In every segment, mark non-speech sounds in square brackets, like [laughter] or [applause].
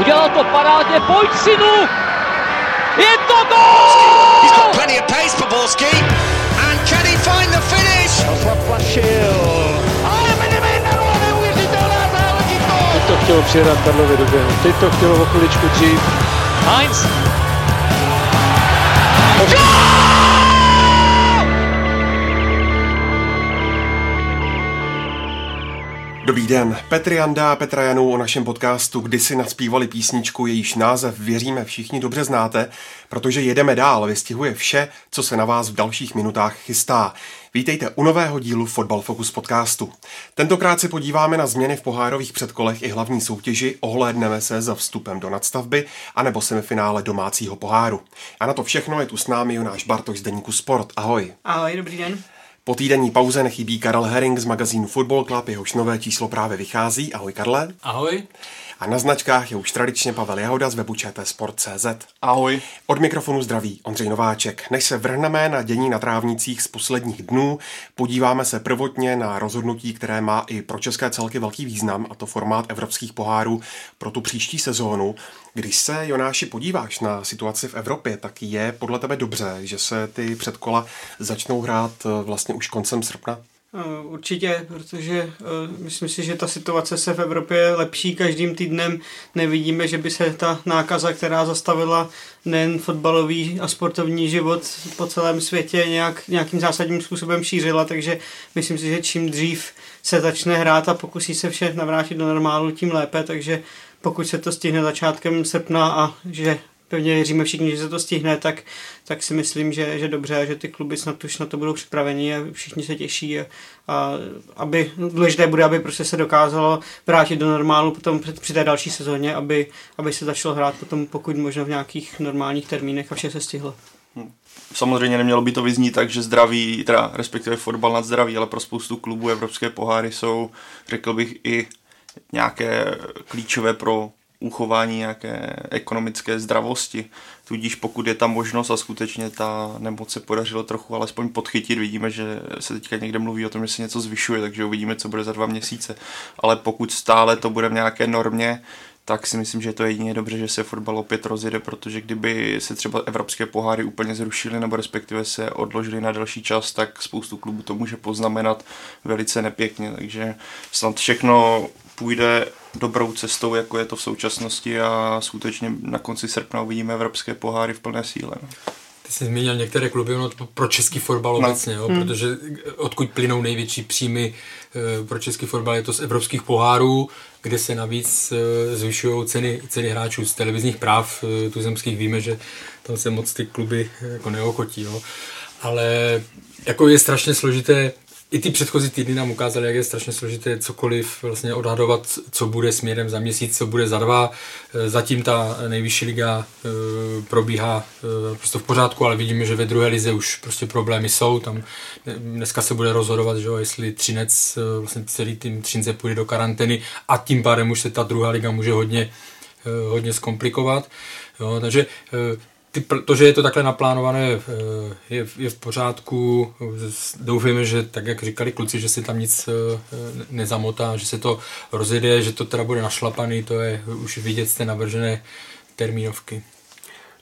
Udělal to parádně, pojď synu! Je to gol! He's got plenty of pace for Borski. And can he find the finish? Zaplašil. Ale Benevenero, neuvěřitelná záležitost! Teď to chtělo přijedat Karlovi do běhu. Teď to chtělo o chviličku dřív. Heinz. Dobrý den, Petr Janda a Petra Janů o našem podcastu kdysi nadspívali písničku, jejíž název věříme všichni dobře znáte, protože jedeme dál, vystihuje vše, co se na vás v dalších minutách chystá. Vítejte u nového dílu Fotbal Focus podcastu. Tentokrát se podíváme na změny v pohárových předkolech i hlavní soutěži, ohlédneme se za vstupem do nadstavby anebo semifinále domácího poháru. A na to všechno je tu s námi Jonáš Bartoš z Deníku Sport. Ahoj. Ahoj, dobrý den. Po týdenní pauze nechybí Karel Herring z magazínu Football Club, jehož nové číslo právě vychází. Ahoj Karle. Ahoj. A na značkách je už tradičně Pavel Jahoda z webu Sport.cz. Ahoj. Od mikrofonu zdraví Ondřej Nováček. Než se vrhneme na dění na trávnicích z posledních dnů, podíváme se prvotně na rozhodnutí, které má i pro české celky velký význam, a to formát evropských pohárů pro tu příští sezónu. Když se, Jonáši, podíváš na situaci v Evropě, tak je podle tebe dobře, že se ty předkola začnou hrát eh, vlastně už koncem srpna? Eh, Určitě, protože uh, myslím si, že ta situace se v Evropě lepší každým týdnem. Nevidíme, že by se ta nákaza, která zastavila nejen fotbalový a sportovní život po celém světě, nějak, nějakým zásadním způsobem šířila, takže myslím si, že čím dřív se začne hrát a pokusí se vše navrátit do normálu, tím lépe, takže pokud se to stihne začátkem srpna a že pevně věříme všichni, že se to stihne, tak, tak si myslím, že, že dobře že ty kluby snad už na to budou připraveni a všichni se těší a, a aby, důležité bude, aby prostě se dokázalo vrátit do normálu potom při, při té další sezóně, aby, aby se začalo hrát potom pokud možno v nějakých normálních termínech a vše se stihlo. Samozřejmě nemělo by to vyznít tak, že zdraví, teda respektive fotbal nad zdraví, ale pro spoustu klubů evropské poháry jsou, řekl bych, i nějaké klíčové pro uchování nějaké ekonomické zdravosti. Tudíž pokud je tam možnost a skutečně ta nemoc se podařilo trochu alespoň podchytit, vidíme, že se teďka někde mluví o tom, že se něco zvyšuje, takže uvidíme, co bude za dva měsíce. Ale pokud stále to bude v nějaké normě, tak si myslím, že je to jedině dobře, že se fotbal opět rozjede, protože kdyby se třeba evropské poháry úplně zrušily nebo respektive se odložily na další čas, tak spoustu klubů to může poznamenat velice nepěkně, takže snad všechno půjde dobrou cestou, jako je to v současnosti a skutečně na konci srpna uvidíme evropské poháry v plné síle. No. Ty jsi zmínil některé kluby no, pro český fotbal no. obecně, jo, hmm. protože odkud plynou největší příjmy e, pro český fotbal je to z evropských pohárů, kde se navíc e, zvyšují ceny, ceny hráčů z televizních práv tuzemských. Víme, že tam se moc ty kluby jako neokotí. Jo. Ale jako je strašně složité i ty předchozí týdny nám ukázaly, jak je strašně složité cokoliv vlastně odhadovat, co bude směrem za měsíc, co bude za dva. E, zatím ta nejvyšší liga e, probíhá e, prostě v pořádku, ale vidíme, že ve druhé lize už prostě problémy jsou. Tam dneska se bude rozhodovat, že jo, jestli Třinec, vlastně celý tým Třince půjde do karantény a tím pádem už se ta druhá liga může hodně, hodně zkomplikovat. Jo, takže ty, to, že je to takhle naplánované, eh, je, je v pořádku. Doufujeme, že tak, jak říkali kluci, že se tam nic eh, nezamotá, že se to rozjede, že to teda bude našlapaný, to je už vidět z té navržené termínovky.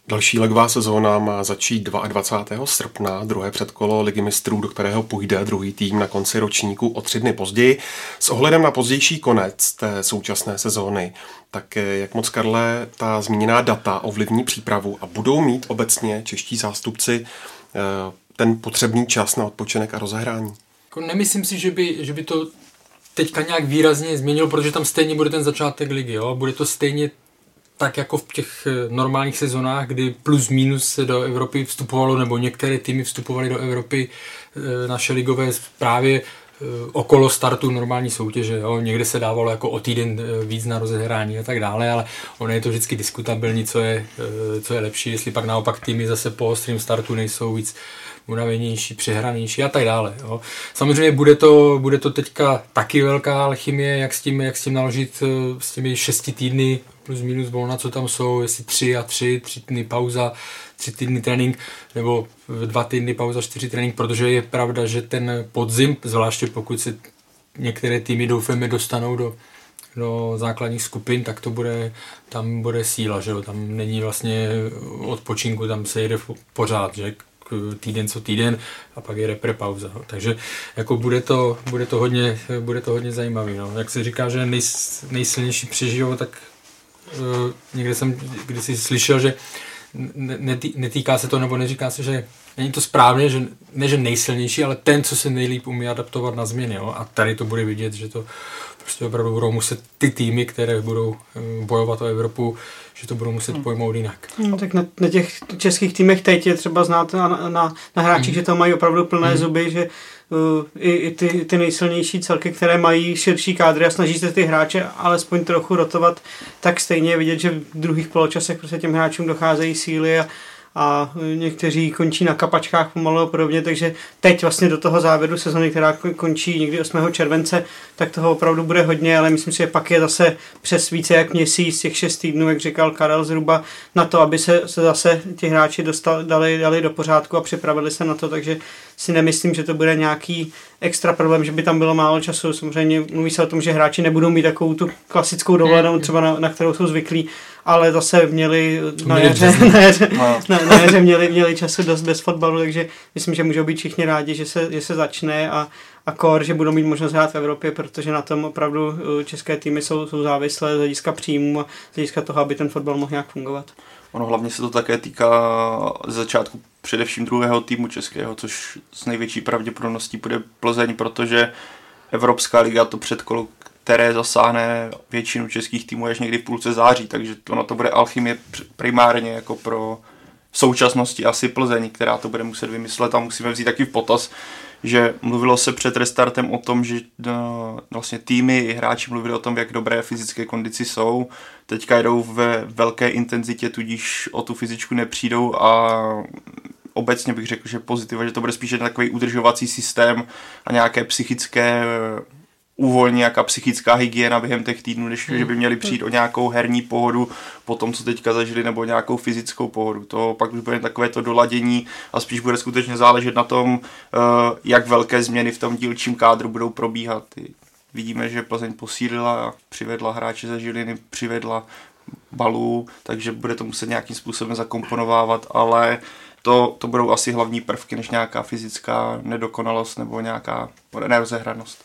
Další legová sezóna má začít 22. srpna, druhé předkolo ligy mistrů, do kterého půjde druhý tým na konci ročníku o tři dny později. S ohledem na pozdější konec té současné sezóny, tak jak moc, Karle, ta zmíněná data ovlivní přípravu a budou mít obecně čeští zástupci eh, ten potřebný čas na odpočinek a rozehrání? Jako nemyslím si, že by, že by to teďka nějak výrazně změnilo, protože tam stejně bude ten začátek ligy, jo? bude to stejně tak jako v těch eh, normálních sezonách, kdy plus minus se do Evropy vstupovalo, nebo některé týmy vstupovaly do Evropy eh, naše ligové právě eh, okolo startu normální soutěže. Jo. Někde se dávalo jako o týden víc na rozehrání a tak dále, ale ono je to vždycky diskutabilní, co je, co je lepší, jestli pak naopak týmy zase po ostrým startu nejsou víc unavenější, přehranější a tak dále. Jo. Samozřejmě bude to, bude to teďka taky velká alchymie, jak s tím, jak s tím naložit s těmi šesti týdny plus minus volna, co tam jsou, jestli tři a tři, tři týdny pauza, tři týdny trénink, nebo dva týdny pauza, čtyři trénink, protože je pravda, že ten podzim, zvláště pokud se některé týmy doufáme dostanou do, do základních skupin, tak to bude, tam bude síla, že jo? tam není vlastně odpočinku, tam se jede pořád, že týden co týden a pak je repre pauza. Takže jako bude to, bude to hodně, bude to hodně zajímavý. No. Jak se říká, že nej, nejsilnější přežijou, tak někde jsem kdysi slyšel, že netý, netýká se to, nebo neříká se, že není to správně, že ne, že nejsilnější, ale ten, co se nejlíp umí adaptovat na změny. Jo? A tady to bude vidět, že to prostě opravdu budou muset ty týmy, které budou eh, bojovat o Evropu, že to budou muset hmm. pojmout jinak. No, tak na, na těch českých týmech teď je třeba znát na, na, na hráčích, hmm. že to mají opravdu plné hmm. zuby, že i, i ty, ty nejsilnější celky, které mají širší kádry a snaží se ty hráče alespoň trochu rotovat, tak stejně je vidět, že v druhých poločasech prostě těm hráčům docházejí síly a, a někteří končí na kapačkách pomalu a podobně, takže teď vlastně do toho závěru sezony, která končí někdy 8. července, tak toho opravdu bude hodně, ale myslím si, že pak je zase přes více jak měsíc, těch šest týdnů, jak říkal Karel zhruba, na to, aby se, se zase ti hráči dostali, dali, dali do pořádku a připravili se na to, takže si nemyslím, že to bude nějaký extra problém, že by tam bylo málo času. Samozřejmě mluví se o tom, že hráči nebudou mít takovou tu klasickou dovolenou, třeba na, na kterou jsou zvyklí, ale zase měli na jaře, na jaře, no. na, na jaře měli, měli času dost bez fotbalu, takže myslím, že můžou být všichni rádi, že se, že se začne a, a kor, že budou mít možnost hrát v Evropě, protože na tom opravdu uh, české týmy jsou, jsou závislé z hlediska příjmu a z hlediska toho, aby ten fotbal mohl nějak fungovat. Ono hlavně se to také týká začátku především druhého týmu českého, což s největší pravděpodobností bude Plzeň, protože Evropská liga to předkolo, které zasáhne většinu českých týmů až někdy v půlce září, takže ono to bude alchymie primárně jako pro v současnosti asi Plzeň, která to bude muset vymyslet a musíme vzít taky v potaz, že mluvilo se před restartem o tom, že no, vlastně týmy i hráči mluvili o tom, jak dobré fyzické kondici jsou. Teďka jedou ve velké intenzitě, tudíž o tu fyzičku nepřijdou a obecně bych řekl, že pozitiva, že to bude spíše takový udržovací systém a nějaké psychické uvolní nějaká psychická hygiena během těch týdnů, než hmm. že by měli přijít o nějakou herní pohodu po tom, co teďka zažili, nebo nějakou fyzickou pohodu. To pak už bude takové to doladění a spíš bude skutečně záležet na tom, eh, jak velké změny v tom dílčím kádru budou probíhat. Vidíme, že Plzeň posílila, přivedla hráče ze Žiliny, přivedla balů, takže bude to muset nějakým způsobem zakomponovávat, ale to, to budou asi hlavní prvky, než nějaká fyzická nedokonalost nebo nějaká nerozehranost.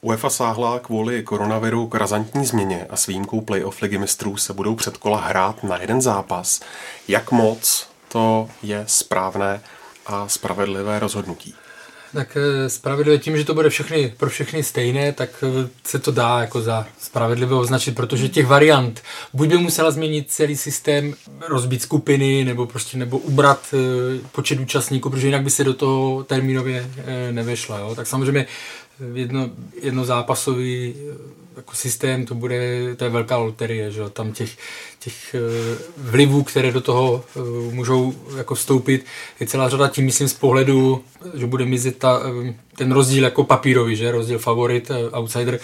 UEFA sáhla kvůli koronaviru k razantní změně a s výjimkou playoff ligy mistrů se budou předkola hrát na jeden zápas. Jak moc to je správné a spravedlivé rozhodnutí? Tak eh, spravedlivé tím, že to bude všechny, pro všechny stejné, tak eh, se to dá jako za spravedlivé označit, protože těch variant buď by musela změnit celý systém, rozbít skupiny, nebo prostě nebo ubrat eh, počet účastníků, protože jinak by se do toho termínově nevešla. Jo? Tak samozřejmě jedno, jednozápasový jako systém, to bude, to je velká loterie, že tam těch, těch eh, vlivů, které do toho eh, můžou jako vstoupit, je celá řada tím, myslím, z pohledu, že bude mizet ta, eh, ten rozdíl jako papírový, že? Rozdíl favorit, outsider,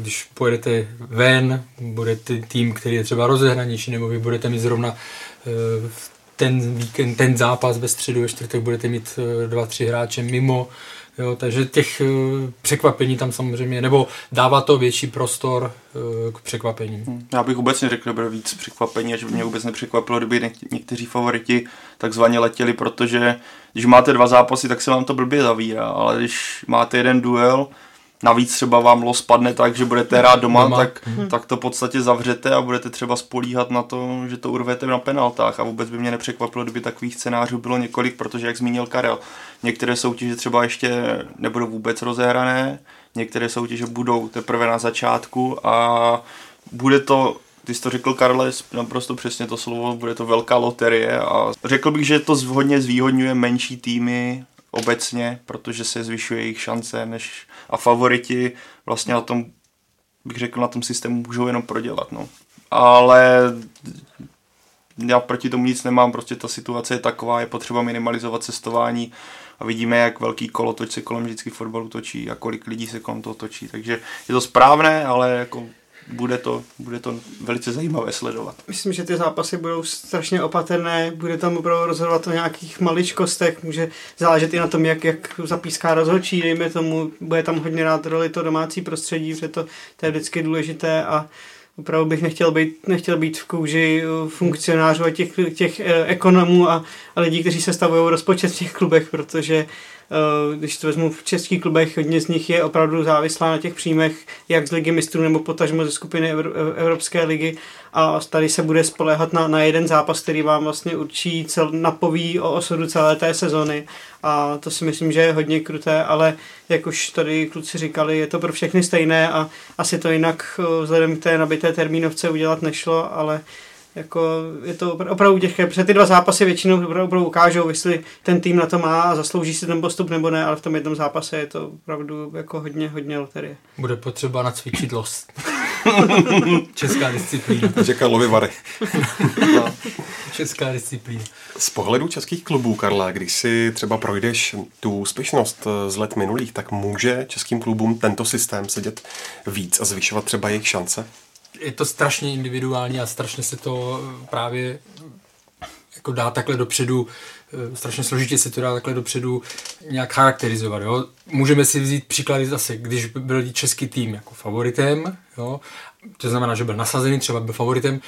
když pojedete ven, budete tým, který je třeba rozehranější, nebo vy budete mít zrovna ten víkend, ten zápas ve středu, ve čtvrtek budete mít dva, tři hráče mimo, Jo, takže těch uh, překvapení tam samozřejmě, nebo dává to větší prostor uh, k překvapením. Hmm. Já bych vůbec neřekl, že bude víc překvapení, že by mě vůbec nepřekvapilo, kdyby někteří favoriti takzvaně letěli, protože když máte dva zápasy, tak se vám to blbě zavírá, ale když máte jeden duel, navíc třeba vám los padne tak, že budete hrát doma, doma. Tak, hmm. tak to v podstatě zavřete a budete třeba spolíhat na to, že to urvete na penaltách a vůbec by mě nepřekvapilo, kdyby takových scénářů bylo několik, protože jak zmínil Karel, některé soutěže třeba ještě nebudou vůbec rozehrané, některé soutěže budou teprve na začátku a bude to ty jsi to řekl, Karle, naprosto přesně to slovo, bude to velká loterie a řekl bych, že to hodně zvýhodňuje menší týmy obecně, protože se zvyšuje jejich šance než a favoriti vlastně na tom, bych řekl, na tom systému můžou jenom prodělat. No. Ale já proti tomu nic nemám, prostě ta situace je taková, je potřeba minimalizovat cestování a vidíme, jak velký kolotoč se kolem vždycky fotbalu točí a kolik lidí se kolem toho točí. Takže je to správné, ale jako bude to, bude to velice zajímavé sledovat. Myslím, že ty zápasy budou strašně opatrné, bude tam opravdu rozhodovat o nějakých maličkostech, může záležet i na tom, jak, jak zapíská rozhodčí, dejme tomu, bude tam hodně rád roli to domácí prostředí, protože to, to je vždycky důležité a opravdu bych nechtěl být, nechtěl být v kouži funkcionářů a těch, těch eh, ekonomů a, a lidí, kteří se stavují rozpočet v těch klubech, protože Eh, když to vezmu v českých klubech, hodně z nich je opravdu závislá na těch příjmech, jak z ligy mistrů nebo potažmo ze skupiny Evropské ligy. A tady se bude spoléhat na, na jeden zápas, který vám vlastně určí, cel, napoví o osudu celé té sezony. A to si myslím, že je hodně kruté, ale jak už tady kluci říkali, je to pro všechny stejné a asi to jinak eh, vzhledem k té nabité termínovce udělat nešlo, ale jako je to opravdu těžké, protože ty dva zápasy většinou opravdu, opravdu ukážou, jestli ten tým na to má a zaslouží si ten postup nebo ne, ale v tom jednom zápase je to opravdu jako hodně, hodně loterie. Bude potřeba nacvičit lost. [laughs] Česká disciplína. Říká lovy vary. no. Česká disciplína. Z pohledu českých klubů, Karla, když si třeba projdeš tu úspěšnost z let minulých, tak může českým klubům tento systém sedět víc a zvyšovat třeba jejich šance? Je to strašně individuální a strašně se to právě jako dá takhle dopředu, eh, strašně složitě se to dá takhle dopředu nějak charakterizovat. Jo? Můžeme si vzít příklady zase, když byl český tým jako favoritem, jo? to znamená, že byl nasazený, třeba byl favoritem,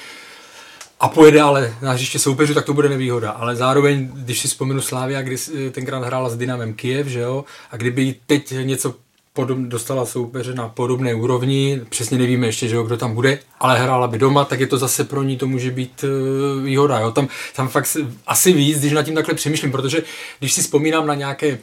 a pojede ale na hřiště soupeřů, tak to bude nevýhoda. Ale zároveň, když si vzpomenu Slávia, kdy tenkrát hrála s Dynamem Kiev, že jo, a kdyby teď něco podob, dostala soupeře na podobné úrovni, přesně nevíme ještě, že jo, kdo tam bude, ale hrála by doma, tak je to zase pro ní to může být uh, výhoda. Jo? Tam, tam fakt asi víc, když nad tím takhle přemýšlím, protože když si vzpomínám na nějaké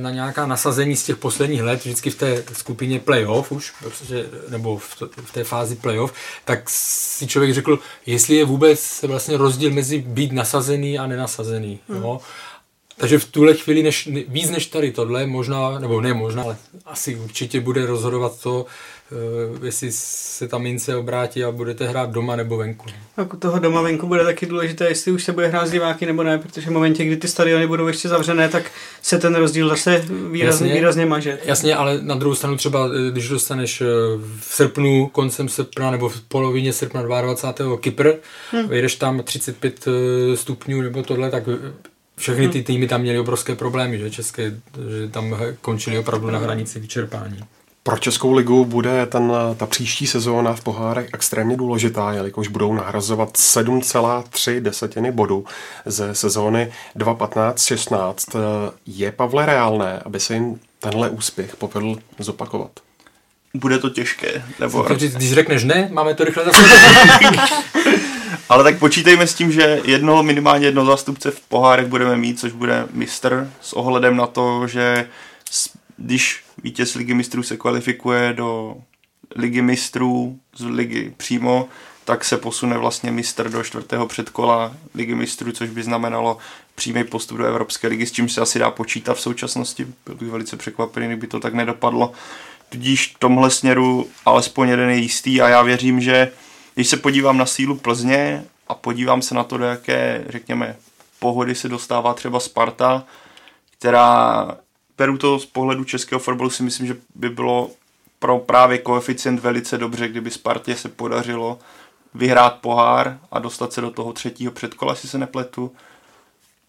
na nějaká nasazení z těch posledních let, vždycky v té skupině playoff už, protože, nebo v, to, v té fázi playoff, tak si člověk řekl, jestli je vůbec vlastně rozdíl mezi být nasazený a nenasazený. Hmm. Jo? Takže v tuhle chvíli než, víc než tady tohle, možná, nebo ne možná, ale asi určitě bude rozhodovat to, uh, jestli se ta mince obrátí a budete hrát doma nebo venku. Tak u toho doma venku bude taky důležité, jestli už se bude hrát z diváky nebo ne, protože v momentě, kdy ty stadiony budou ještě zavřené, tak se ten rozdíl zase výrazně, jasně, výrazně maže. Jasně, ale na druhou stranu třeba, eh, když dostaneš eh, v srpnu, koncem srpna nebo v polovině srpna 22. Kypr, hmm. vyjdeš tam 35 stupňů nebo tohle, tak všechny ty týmy tam měly obrovské problémy, že české, že tam končili opravdu na hranici vyčerpání. Pro Českou ligu bude ten, ta příští sezóna v pohárech extrémně důležitá, jelikož budou nahrazovat 7,3 desetiny bodu ze sezóny 2015-16. Je, Pavle, reálné, aby se jim tenhle úspěch povedl zopakovat? Bude to těžké. Nebo... Když řekneš ne, máme to rychle zase. [laughs] Ale tak počítejme s tím, že jednoho, minimálně jedno zástupce v pohárech budeme mít, což bude mistr, s ohledem na to, že když vítěz ligy mistrů se kvalifikuje do ligy mistrů z ligy přímo, tak se posune vlastně mistr do čtvrtého předkola ligy mistrů, což by znamenalo přímý postup do Evropské ligy, s čím se asi dá počítat v současnosti. Byl bych velice překvapený, kdyby to tak nedopadlo. Tudíž v tomhle směru alespoň jeden je jistý a já věřím, že když se podívám na sílu Plzně a podívám se na to, do jaké, řekněme, pohody se dostává třeba Sparta, která, beru to z pohledu českého fotbalu, si myslím, že by bylo pro právě koeficient velice dobře, kdyby Spartě se podařilo vyhrát pohár a dostat se do toho třetího předkola, si se nepletu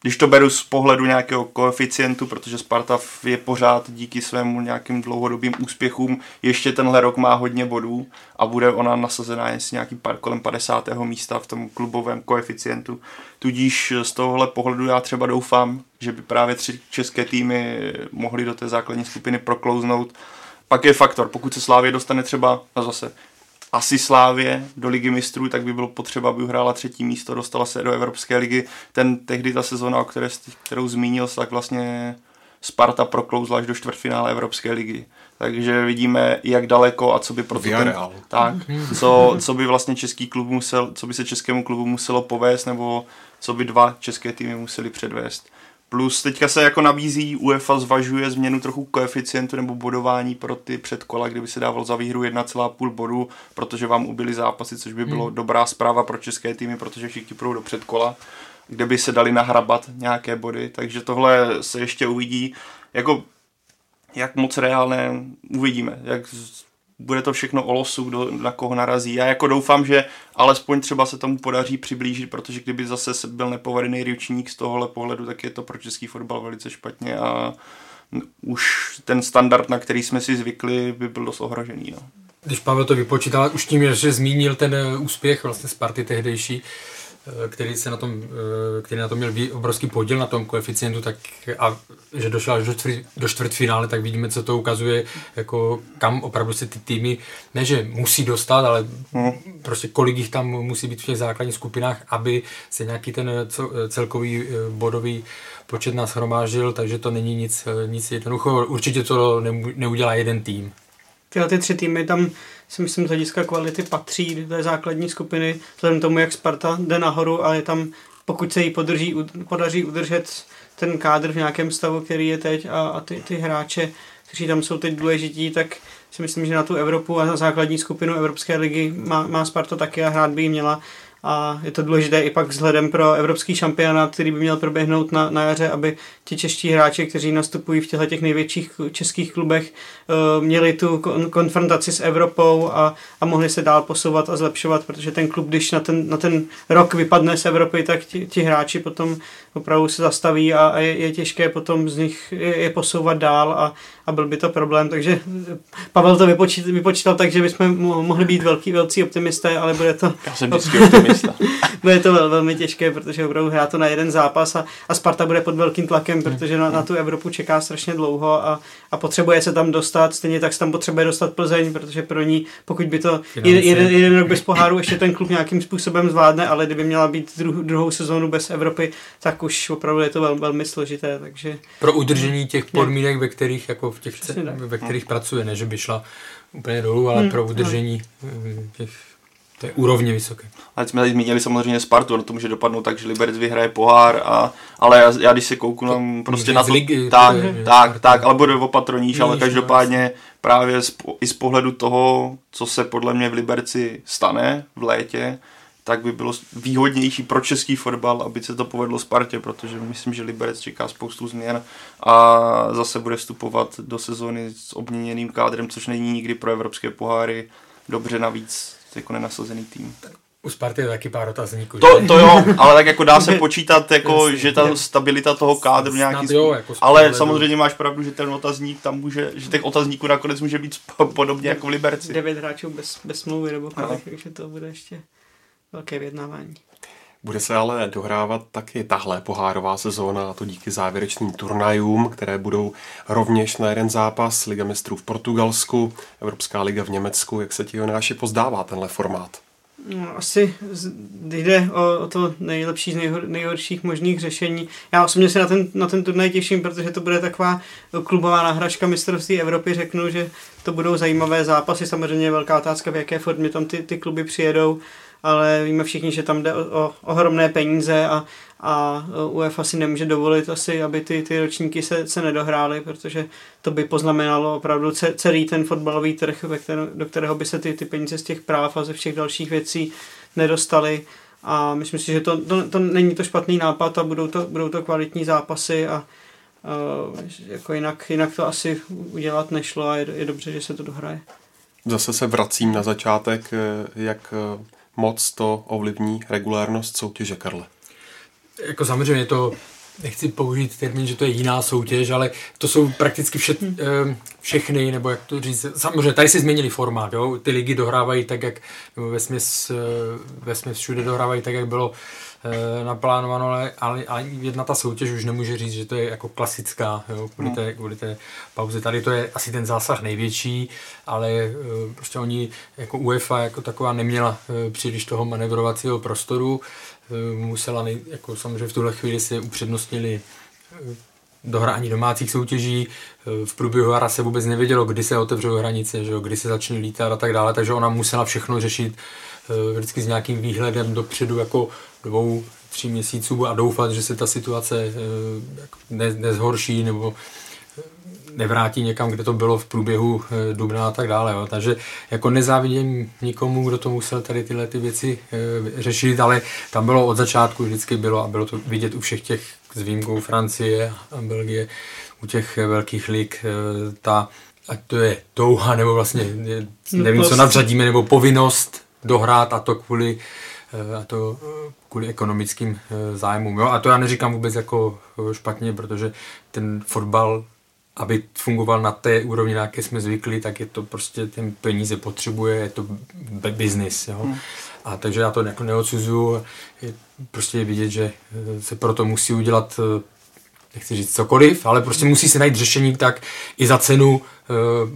když to beru z pohledu nějakého koeficientu, protože Sparta je pořád díky svému nějakým dlouhodobým úspěchům, ještě tenhle rok má hodně bodů a bude ona nasazená s nějakým pár, kolem 50. místa v tom klubovém koeficientu. Tudíž z tohohle pohledu já třeba doufám, že by právě tři české týmy mohly do té základní skupiny proklouznout. Pak je faktor, pokud se Slávě dostane třeba, a zase asi Slávě do ligy mistrů, tak by bylo potřeba, aby uhrála třetí místo, dostala se do Evropské ligy. Ten tehdy ta sezona, o které, kterou zmínil, tak vlastně Sparta proklouzla až do čtvrtfinále Evropské ligy. Takže vidíme, jak daleko a co by pro ten, tak, co, co by vlastně český klub musel, co by se českému klubu muselo povést, nebo co by dva české týmy museli předvést. Plus teďka se jako nabízí, UEFA zvažuje změnu trochu koeficientu nebo bodování pro ty předkola, kdyby se dával za výhru 1,5 bodu, protože vám ubyly zápasy, což by bylo hmm. dobrá zpráva pro české týmy, protože všichni půjdou do předkola, kde by se dali nahrabat nějaké body, takže tohle se ještě uvidí. Jako jak moc reálné uvidíme, jak bude to všechno o losu, kdo na koho narazí. Já jako doufám, že alespoň třeba se tomu podaří přiblížit, protože kdyby zase byl nepovedený ručník z tohohle pohledu, tak je to pro český fotbal velice špatně a už ten standard, na který jsme si zvykli, by byl dost ohrožený. No. Když Pavel to vypočítal, už tím, že zmínil ten eh, úspěch vlastně Sparty tehdejší, Eh, který se na tom, eh, který na tom měl obrovský podíl na tom koeficientu, tak a že došel až do, čtvrt, do čtvrtfinále, tak vidíme, co to ukazuje, jako kam opravdu se ty týmy, ne že musí dostat, ale hmm. prostě kolik jich tam musí být v těch základních skupinách, aby se nějaký ten celkový eh, bodový počet nás hromážil, takže to není nic, nic jednoduchého. Určitě to neudělá jeden tým. Tyhle ty tři týmy tam si myslím z hlediska kvality patří do té základní skupiny, vzhledem tomu, jak Sparta jde nahoru, ale je tam, pokud se jí podrží, podaří udržet ten kádr v nějakém stavu, který je teď a, a ty, ty hráče, kteří tam jsou teď důležití, tak si myslím, že na tu Evropu a na základní skupinu Evropské ligy má, má Sparta taky a hrát by jí měla a je to důležité i pak vzhledem pro evropský šampionát, který by měl proběhnout na, na jaře, aby ti čeští hráči, kteří nastupují v těchto těch největších českých klubech, uh, měli tu konfrontaci s Evropou a, a mohli se dál posouvat a zlepšovat, protože ten klub, když na ten, na ten rok vypadne z Evropy, tak ti, ti hráči potom opravdu se zastaví a, a je, je těžké potom z nich je, je posouvat dál a, a byl by to problém, takže Pavel to vypočítal, vypočítal tak, že bychom mohli být velký, velcí optimisté, ale bude to... Já jsem vždycky optimista. Bude [laughs] to vel, velmi těžké, protože opravdu hrá to na jeden zápas a, a Sparta bude pod velkým tlakem, protože na, na tu Evropu čeká strašně dlouho a, a potřebuje se tam dostat, stejně tak se tam potřebuje dostat Plzeň, protože pro ní, pokud by to jeden, jeden, jeden rok bez poháru ještě ten klub nějakým způsobem zvládne, ale kdyby měla být druh, druhou sezónu bez Evropy, tak už opravdu je to vel, velmi složité, takže... Pro udržení těch podmínek, ve kterých, jako v těch, ve kterých pracuje, ne, že by šla úplně dolů, ale hmm, pro udržení hmm. Těch té úrovně vysoké. Ale jsme tady zmínili samozřejmě Spartu, ono to může dopadnout tak, že Liberec vyhraje pohár, a, ale já, já když se kouknu prostě na to, ligy, tak, to je, tak, tak, ale bude opatroníž, ale každopádně právě z, i z pohledu toho, co se podle mě v Liberci stane v létě, tak by bylo výhodnější pro český fotbal, aby se to povedlo Spartě, protože myslím, že Liberec čeká spoustu změn a zase bude vstupovat do sezóny s obměněným kádrem, což není nikdy pro evropské poháry dobře navíc jako nenasazený tým. U Sparty je taky pár otazníků. To, to jo, ale tak jako dá se [laughs] počítat, jako, že ta stabilita toho kádru nějaký jo, jako Ale samozřejmě máš pravdu, že ten otazník tam může, že těch otazníků nakonec může být podobně jako v Liberci. Devět hráčů bez, bez smlouvy nebo kolik, takže to bude ještě velké vyjednávání. Bude se ale dohrávat taky tahle pohárová sezóna, a to díky závěrečným turnajům, které budou rovněž na jeden zápas Liga mistrů v Portugalsku, Evropská liga v Německu. Jak se ti Jonáši pozdává tenhle formát? No, asi jde o, o to nejlepší z nejhor, nejhorších možných řešení. Já osobně se na ten, na ten turnaj těším, protože to bude taková klubová náhražka mistrovství Evropy. Řeknu, že to budou zajímavé zápasy. Samozřejmě velká otázka, v jaké formě tam ty, ty kluby přijedou ale víme všichni, že tam jde o, o ohromné peníze a, a UEFA si nemůže dovolit asi, aby ty, ty ročníky se, se nedohrály, protože to by poznamenalo opravdu celý ten fotbalový trh, ve které, do kterého by se ty, ty peníze z těch práv a ze všech dalších věcí nedostaly. A myslím si, že to, to, to není to špatný nápad a budou to, budou to kvalitní zápasy a uh, jako jinak, jinak to asi udělat nešlo a je, je dobře, že se to dohraje. Zase se vracím na začátek, eh, jak eh, moc to ovlivní regulárnost soutěže, Karle? Jako samozřejmě to, nechci použít termín, že to je jiná soutěž, ale to jsou prakticky vše, eh, všechny, nebo jak to říct, samozřejmě tady si změnili formát, jo? ty ligy dohrávají tak, jak ve směs, eh, ve směs všude dohrávají tak, jak bylo e, naplánováno, ale, ale, ale jedna ta soutěž už nemůže říct, že to je jako klasická, jo, kvůli, no. té, kvůli té pauze. Tady to je asi ten zásah největší, ale e, prostě oni jako UEFA jako taková neměla příliš toho manevrovacího prostoru, musela, nej, jako samozřejmě v tuhle chvíli si upřednostnili e, dohrání domácích soutěží. V průběhu hra se vůbec nevědělo, kdy se otevřou hranice, že jo, kdy se začne lítat a tak dále, takže ona musela všechno řešit vždycky s nějakým výhledem dopředu, jako dvou, tří měsíců a doufat, že se ta situace eh, ne, nezhorší nebo eh, nevrátí někam, kde to bylo v průběhu eh, dubna a tak dále. Jo. Takže jako nezávidím nikomu, kdo to musel tady tyhle ty věci řešit, ale tam bylo od začátku vždycky bylo a bylo to vidět u všech těch s výjimkou Francie a Belgie, u těch velkých lig ta ať to je touha, nebo vlastně je, No nevím, co prostě. nadřadíme, nebo povinnost dohrát a to kvůli a to kvůli ekonomickým zájmům. Jo? A to já neříkám vůbec jako špatně, protože ten fotbal, aby fungoval na té úrovni, na jaké jsme zvykli, tak je to prostě, ten peníze potřebuje, je to business. Jo? Hmm. A takže já to jako neodsuzuju. Je prostě je vidět, že eh, se proto musí udělat eh, nechci říct cokoliv, ale prostě musí se najít řešení tak i za cenu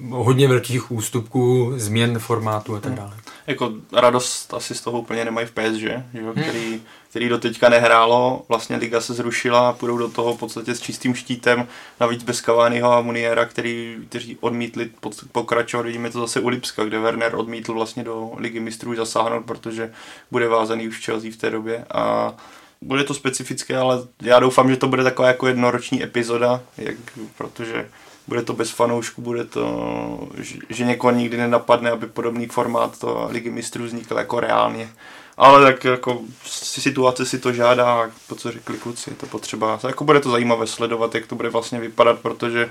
uh, hodně velkých ústupků, změn formátu a tak dále. Jako radost asi z toho úplně nemají v PSG, že jo? Který, který do teďka nehrálo, vlastně liga se zrušila a půjdou do toho v podstatě s čistým štítem, navíc bez Cavaniho a Muniera, který, kteří odmítli pokračovat, vidíme to zase u Lipska, kde Werner odmítl vlastně do ligy mistrů zasáhnout, protože bude vázaný už v Chelsea v té době a bude to specifické, ale já doufám, že to bude taková jako jednoroční epizoda, jak, protože bude to bez fanoušků, bude to, že, někoho nikdy nenapadne, aby podobný formát to Ligy mistrů vznikl jako reálně. Ale tak jako si- situace si to žádá, to, co řekli kluci, je to potřeba. Jako bude to zajímavé sledovat, jak to bude vlastně vypadat, protože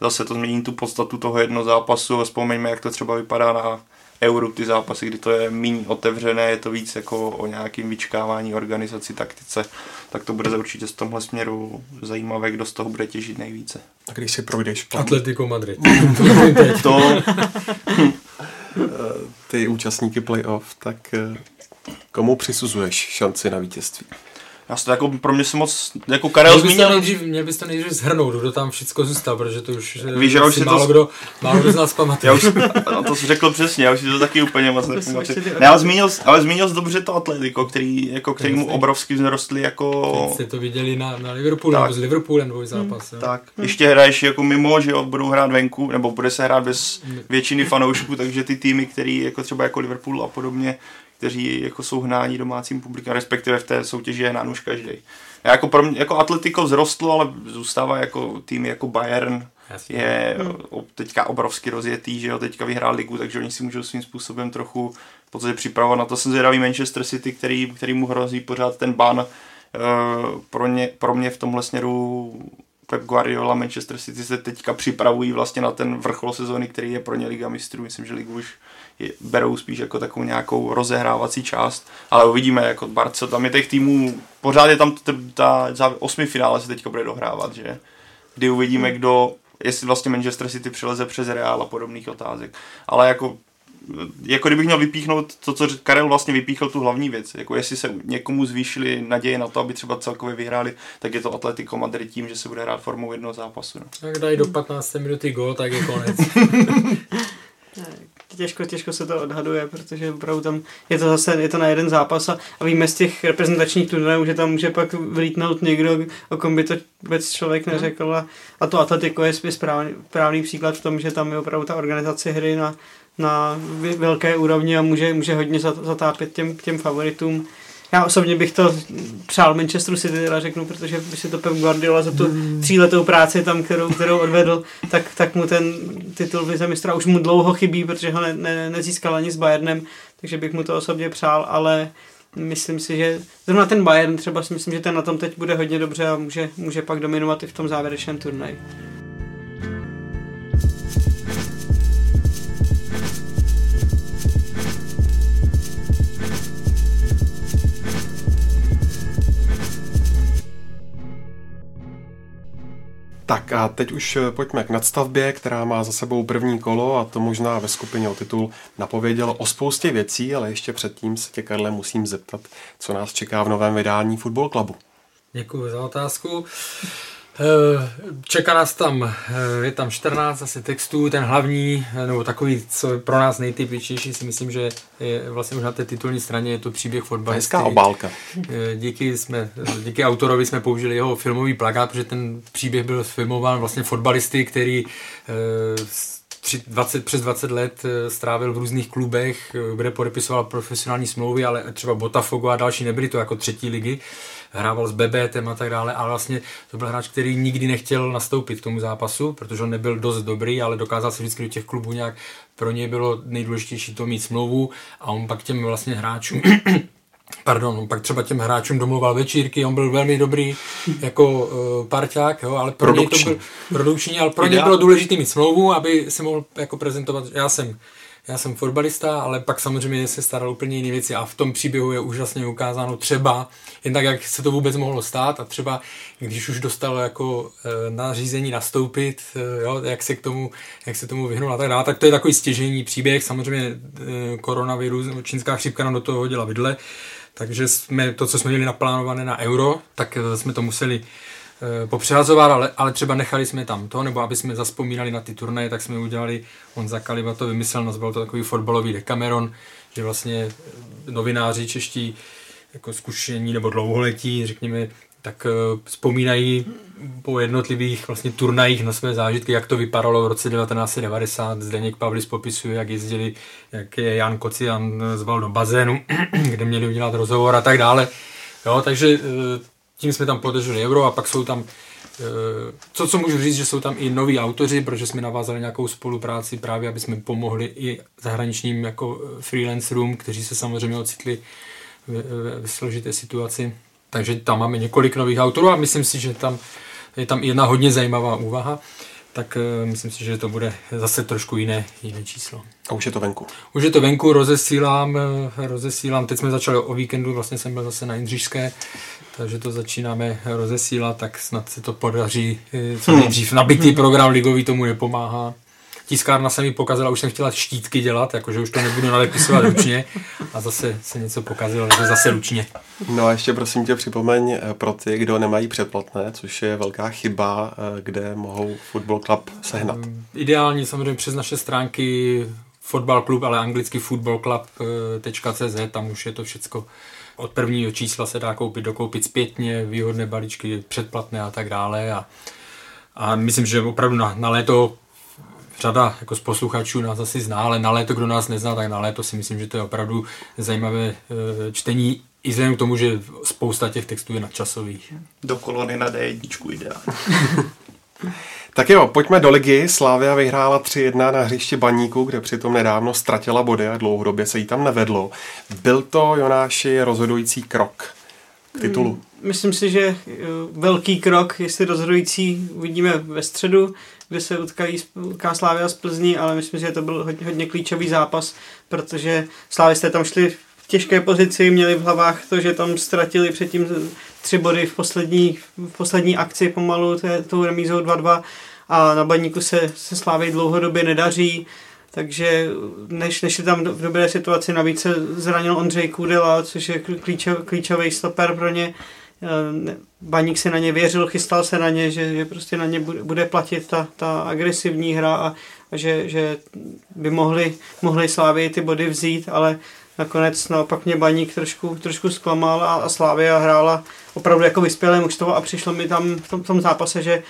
zase to změní tu podstatu toho jednoho zápasu a vzpomeňme, jak to třeba vypadá na Euro, ty zápasy, kdy to je méně otevřené, je to víc jako o nějakým vyčkávání organizaci, taktice, tak to bude určitě z tomhle směru zajímavé, kdo z toho bude těžit nejvíce. A když si projdeš plán, Atletico Madrid. [laughs] To, [laughs] ty účastníky playoff, tak eh, komu přisuzuješ šanci na vítězství? Já to jako, pro mě se moc, jako Karel Měl to zmínil, nejdřív, měl bys to nejdřív zhrnout, kdo tam všechno zůstal, protože to už, eh, Víš, že já už si to málo, z- kdo, málo kdo z nás pamatuje. Já už, no to jsi řekl přesně, já už si to taky úplně moc ty Ne, ale zmínil, ale zmínil jsi dobře to Atletico, který, jako, který mu obrovsky vzrostli jako... Teď jste to viděli na, na Liverpoolu, Tak. nebo s Liverpoolem dvoj zápas. jo. Tak, ještě hraješ jako mimo, že jo, budou hrát venku, nebo bude se hrát bez většiny fanoušků, takže ty týmy, který jako třeba jako Liverpool a podobně, kteří jako jsou hnání domácím publikem, respektive v té soutěži je na nůž každý. Já jako, pro mě, jako Atletico vzrostlo, ale zůstává jako tým jako Bayern, Jasně. je o- teďka obrovsky rozjetý, že jo, teďka vyhrál ligu, takže oni si můžou svým způsobem trochu v podstatě připravovat na to. Jsem zvědavý Manchester City, který, který mu hrozí pořád ten ban. Eh, pro, ně, pro mě v tomhle směru Pep Guardiola, Manchester City se teďka připravují vlastně na ten vrchol sezóny, který je pro ně Liga mistrů. Myslím, že ligu už berou spíš jako takovou nějakou rozehrávací část, ale uvidíme, jako Barco, tam je těch týmů, pořád je tam t- ta, ta osmi finále se teďka bude dohrávat, že? Kdy uvidíme, kdo, jestli vlastně Manchester City přeleze přes Real a podobných otázek. Ale jako jako kdybych měl vypíchnout to, co Karel vlastně vypíchl tu hlavní věc, jako jestli se někomu zvýšily naděje na to, aby třeba celkově vyhráli, tak je to Atletico Madrid tím, že se bude hrát formou jednoho zápasu. No. Tak dají do 15 minuty gol, tak je konec. [laughs] [laughs] Těžko, těžko se to odhaduje, protože opravdu tam je to zase je to na jeden zápas a, a víme z těch reprezentačních turnajů, že tam může pak vlítnout někdo, o kom by to vůbec člověk neřekl a, a to Atletico je spíš správný, správný příklad v tom, že tam je opravdu ta organizace hry na, na velké úrovni a může, může hodně zat- zatápět těm, těm favoritům. Já osobně bych to přál Manchesteru City, teda řeknu, protože by si to Pep Guardiola za tu tříletou práci tam, kterou, kterou odvedl, tak, tak mu ten titul vicemistra už mu dlouho chybí, protože ho ne, ne, nezískal ani s Bayernem, takže bych mu to osobně přál, ale myslím si, že zrovna ten Bayern třeba si myslím, že ten na tom teď bude hodně dobře a může, může pak dominovat i v tom závěrečném turnaji. Tak a teď už eh, pojďme k nadstavbě, která má za sebou první kolo a to možná ve skupině o titul napovědělo o spoustě věcí, ale ještě předtím se tě, Karle, musím zeptat, co nás čeká v novém vydání Football Clubu. Děkuji za otázku. Eh, Čeká nás tam, eh, je tam 14 zase textů, ten hlavní, eh, nebo takový, co je pro nás nejtypičtější, si myslím, že je vlastně už na té titulní straně, je to příběh fotbalisty. Hezká obálka. Díky, jsme, díky autorovi jsme použili jeho filmový plagát, protože ten příběh byl filmován vlastně fotbalisty, který eh, s- tři- 20, přes 20 let strávil v různých klubech, kde podepisoval profesionální smlouvy, ale třeba Botafogo a další nebyly to jako třetí ligy. Hrával s Bebetem a tak dále, ale vlastně to byl hráč, který nikdy nechtěl nastoupit k tomu zápasu, protože on nebyl dost dobrý, ale dokázal se vždycky do těch klubů nějak, pro něj bylo nejdůležitější to mít smlouvu a on pak těm vlastně hráčům [clears throat] pardon, pak třeba těm hráčům domluval večírky, on byl velmi dobrý jako uh, parťák, jo, ale pro něj to byl produkční, ale pro něj bylo důležité mít smlouvu, aby se mohl jako prezentovat, já jsem já jsem fotbalista, ale pak samozřejmě se staral úplně jiné věci a v tom příběhu je úžasně ukázáno třeba, jen tak, jak se to vůbec mohlo stát a třeba, když už dostal jako e, nařízení nastoupit, e, jo, jak se k tomu, jak se tomu vyhnul a tak dále, tak to je takový stěžení příběh, samozřejmě e, koronavirus, čínská chřipka nám do toho hodila vidle, takže jsme to, co jsme měli naplánované na euro, tak jsme to museli Eh, popřehazovat, ale, ale třeba nechali jsme tam to, nebo aby jsme zaspomínali na ty turnaje, tak jsme udělali, on za Kaliba to vymyslel, nazval to takový fotbalový dekameron, že vlastně eh, novináři čeští jako zkušení nebo dlouholetí, řekněme, tak uh, vzpomínají po jednotlivých vlastně turnajích na své zážitky, jak to vypadalo v roce 1990. Zdeněk Pavlis popisuje, jak jezdili, jak je Jan Kocian zval do bazénu, [clears throat] kde měli udělat rozhovor a tak dále. Jo, takže tím jsme tam podrželi euro a pak jsou tam eh, co můžu říct, že jsou tam i noví autoři, protože jsme navázali nějakou spolupráci právě, aby jsme pomohli i zahraničním jako eh, freelancerům, kteří se samozřejmě ocitli v, v složité situaci. Takže tam máme několik nových autorů a myslím si, že tam je tam jedna hodně zajímavá úvaha tak uh, myslím si, že to bude zase trošku jiné, jiné číslo. A už je to venku? Už je to venku, rozesílám, rozesílám. Teď jsme začali o víkendu, vlastně jsem byl zase na Jindřišské, takže to začínáme rozesílat, tak snad se to podaří eh, co nejdřív. Nabitý program ligový tomu nepomáhá. Tiskárna se mi pokazila, už jsem chtěla štítky dělat, jakože už to nebudu nadepisovat ručně a zase se něco pokazilo, takže zase ručně. No a ještě prosím tě připomeň eh, pro ty, kdo nemají předplatné, což je velká chyba, eh, kde mohou Football Club sehnat. Ideální samozřejmě přes naše stránky Football Club, ale anglicky footballclub.cz, tam už je to všecko od prvního čísla se dá koupit, dokoupit zpětně, výhodné balíčky, předplatné a tak dále. A, a myslím, že opravdu na, na léto řada jako z posluchačů nás asi zná, ale na léto, kdo nás nezná, tak na léto si myslím, že to je opravdu zajímavé e, čtení i vzhledem k tomu, že spousta těch textů je nadčasových. Do kolony na D1 ideálně. [laughs] Tak jo, pojďme do ligy. Slávia vyhrála 3-1 na hřišti Baníku, kde přitom nedávno ztratila body a dlouhodobě se jí tam nevedlo. Byl to, Jonáši, rozhodující krok k titulu? Hmm, myslím si, že eh, velký krok, jestli rozhodující, uvidíme ve středu, kde se utkají utká Slávia z Plzní, ale myslím, že to byl hodně, hodně klíčový zápas, protože Slávisté tam šli v těžké pozici, měli v hlavách to, že tam ztratili předtím tři body v poslední, v poslední akci pomalu, tou remízou 2-2 a na baníku se, se Slávy dlouhodobě nedaří, takže než, než je tam v dobré situaci, navíc se zranil Ondřej Kudela, což je klíčov, klíčový stoper pro ně, Baník se na ně věřil, chystal se na ně, že, že prostě na ně bude, platit ta, ta agresivní hra a, a že, že by mohli, mohli Slávy ty body vzít, ale nakonec naopak mě Baník trošku, trošku zklamal a, a Slávia hrála opravdu jako vyspělé mužstvo a přišlo mi tam v tom, v tom zápase, že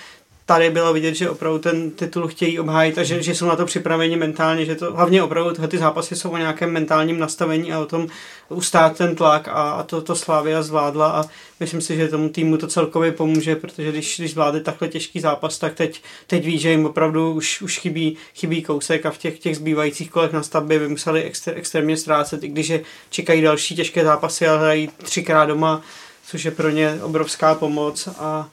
tady bylo vidět, že opravdu ten titul chtějí obhájit a že, že jsou na to připraveni mentálně, že to hlavně opravdu tyhle ty zápasy jsou o nějakém mentálním nastavení a o tom ustát ten tlak a, a to, to Slávia zvládla a myslím si, že tomu týmu to celkově pomůže, protože když, když zvládli takhle těžký zápas, tak teď, teď ví, že jim opravdu už, už chybí, chybí kousek a v těch, těch zbývajících kolech na stavbě by museli extr, extrémně ztrácet, i když je čekají další těžké zápasy a hrají třikrát doma, což je pro ně obrovská pomoc a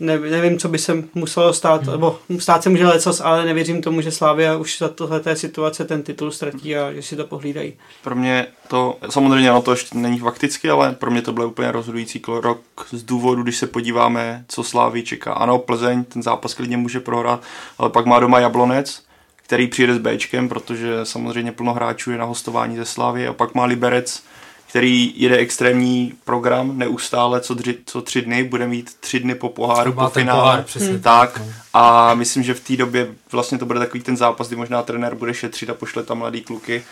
ne, nevím, co by se muselo stát, hmm. nebo stát se může lecos, ale nevěřím tomu, že Slávia už za tohle situace ten titul ztratí a že si to pohlídají. Pro mě to, samozřejmě ono to ještě není fakticky, ale pro mě to byl úplně rozhodující rok z důvodu, když se podíváme, co Slávy čeká. Ano, Plzeň ten zápas klidně může prohrát, ale pak má doma Jablonec, který přijede s Bčkem, protože samozřejmě plno hráčů je na hostování ze Slávy a pak má Liberec, který jede extrémní program neustále, co, dři, co tři dny, bude mít tři dny po poháru, po finále. Pohár, přesně hmm. tak. A myslím, že v té době vlastně to bude takový ten zápas, kdy možná trenér bude šetřit a pošle tam mladý kluky.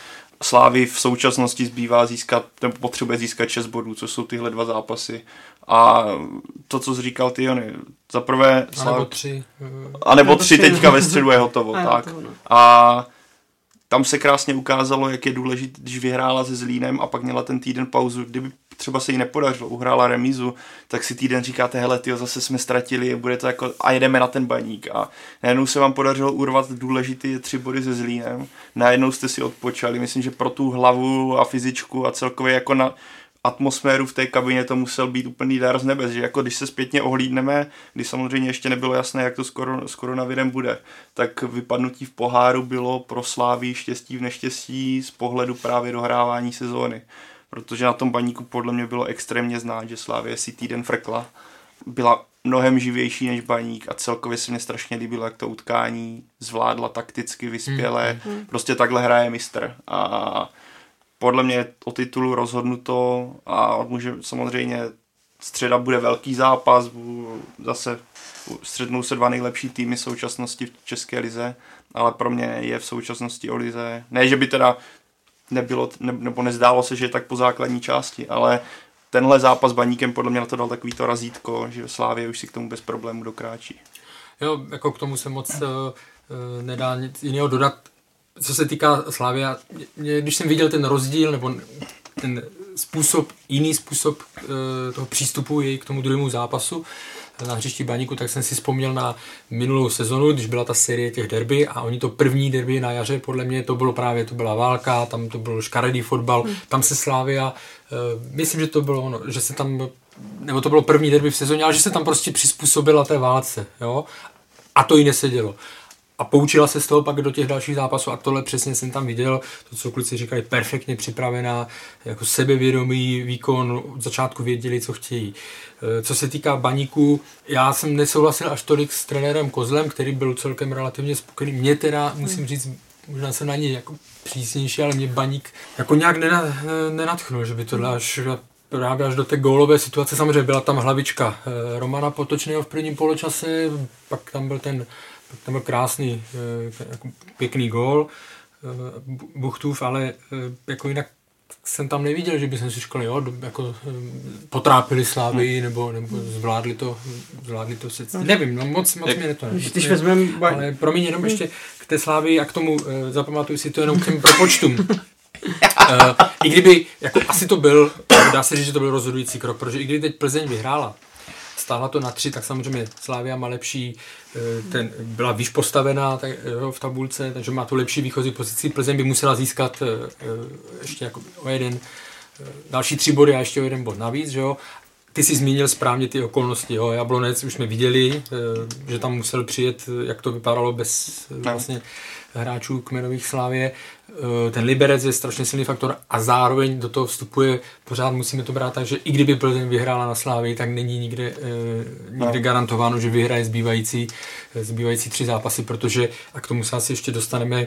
Slávy v současnosti zbývá získat, nebo potřebuje získat 6 bodů, co jsou tyhle dva zápasy. A to, co jsi říkal ty, Jony, za prvé... A nebo tři. A nebo tři teďka ve středu je hotovo, tak. No. A tam se krásně ukázalo, jak je důležité, když vyhrála se Zlínem a pak měla ten týden pauzu. Kdyby třeba se jí nepodařilo, uhrála remízu, tak si týden říkáte, hele, tyjo, zase jsme ztratili, bude to jako, a jedeme na ten baník. A najednou se vám podařilo urvat důležité tři body ze Zlínem, najednou jste si odpočali, myslím, že pro tu hlavu a fyzičku a celkově jako na, atmosféru v té kabině to musel být úplný dar z nebe, že jako když se zpětně ohlídneme, když samozřejmě ještě nebylo jasné, jak to s, koron, s koronavirem bude, tak vypadnutí v poháru bylo pro Slávy štěstí v neštěstí z pohledu právě dohrávání sezóny. Protože na tom baníku podle mě bylo extrémně znát, že Slávě si týden frkla. Byla mnohem živější než baník a celkově se mě strašně líbilo, jak to utkání zvládla takticky, vyspěle. Mm. Prostě takhle hraje mistr. A podle mě o titulu rozhodnuto a může samozřejmě středa bude velký zápas, zase střednou se dva nejlepší týmy současnosti v České lize, ale pro mě je v současnosti o lize, ne, že by teda nebylo, ne, nebo nezdálo se, že je tak po základní části, ale tenhle zápas Baníkem podle mě na to dal takový to razítko, že Slávě už si k tomu bez problému dokráčí. Jo, jako k tomu se moc uh, nedá nic jiného dodat co se týká Slávia, když jsem viděl ten rozdíl, nebo ten způsob, jiný způsob e, toho přístupu jej k tomu druhému zápasu na hřišti Baníku, tak jsem si vzpomněl na minulou sezonu, když byla ta série těch derby a oni to první derby na jaře, podle mě to bylo právě, to byla válka, tam to byl škaredý fotbal, hmm. tam se Slávia, e, myslím, že to bylo ono, že se tam, nebo to bylo první derby v sezóně, ale že se tam prostě přizpůsobila té válce, jo, a to jí nesedělo a poučila se z toho pak do těch dalších zápasů a tohle přesně jsem tam viděl, to, co kluci říkají, perfektně připravená, jako sebevědomý výkon, od začátku věděli, co chtějí. E, co se týká baníku, já jsem nesouhlasil až tolik s trenérem Kozlem, který byl celkem relativně spokojený. Mě teda, musím říct, možná jsem na něj jako přísnější, ale mě baník jako nějak nenatchnul, že by to až právě až do té gólové situace. Samozřejmě byla tam hlavička e, Romana Potočného v prvním poločase, pak tam byl ten tam byl krásný, eh, jako pěkný gól eh, Buchtův, ale eh, jako jinak jsem tam neviděl, že by jsem si říkal, jo, jako potrápili Slávy, hmm. nebo, nebo zvládli to, zvládli to se, hmm. nevím, no moc, moc mě to Když, když vezmeme... Ale promiň, jenom hmm. ještě k té Slávy a k tomu, zapamatuju si to jenom k těm propočtům. uh, [laughs] I kdyby, jako asi to byl, dá se říct, že to byl rozhodující krok, protože i kdyby teď Plzeň vyhrála, stáhla to na tři, tak samozřejmě Slávia má lepší, eh, ten, byla výš postavená tak, jo, v tabulce, takže má tu lepší výchozí pozici. Plzeň by musela získat eh, eh, ještě jako o jeden, další tři body a ještě o jeden bod navíc, že jo. Ty jsi zmínil správně ty okolnosti, jo. Jablonec už jsme viděli, že tam musel přijet, jak to vypadalo bez vlastně hráčů kmenových Slávě. Eh, ten Liberec je strašně silný faktor a zároveň do toho vstupuje, pořád musíme to brát tak, že i kdyby Plzeň vyhrála na Slávě, tak není nikde, eh, nikde no. garantováno, že vyhraje zbývající, eh, zbývající tři zápasy, protože, a k tomu se asi ještě dostaneme,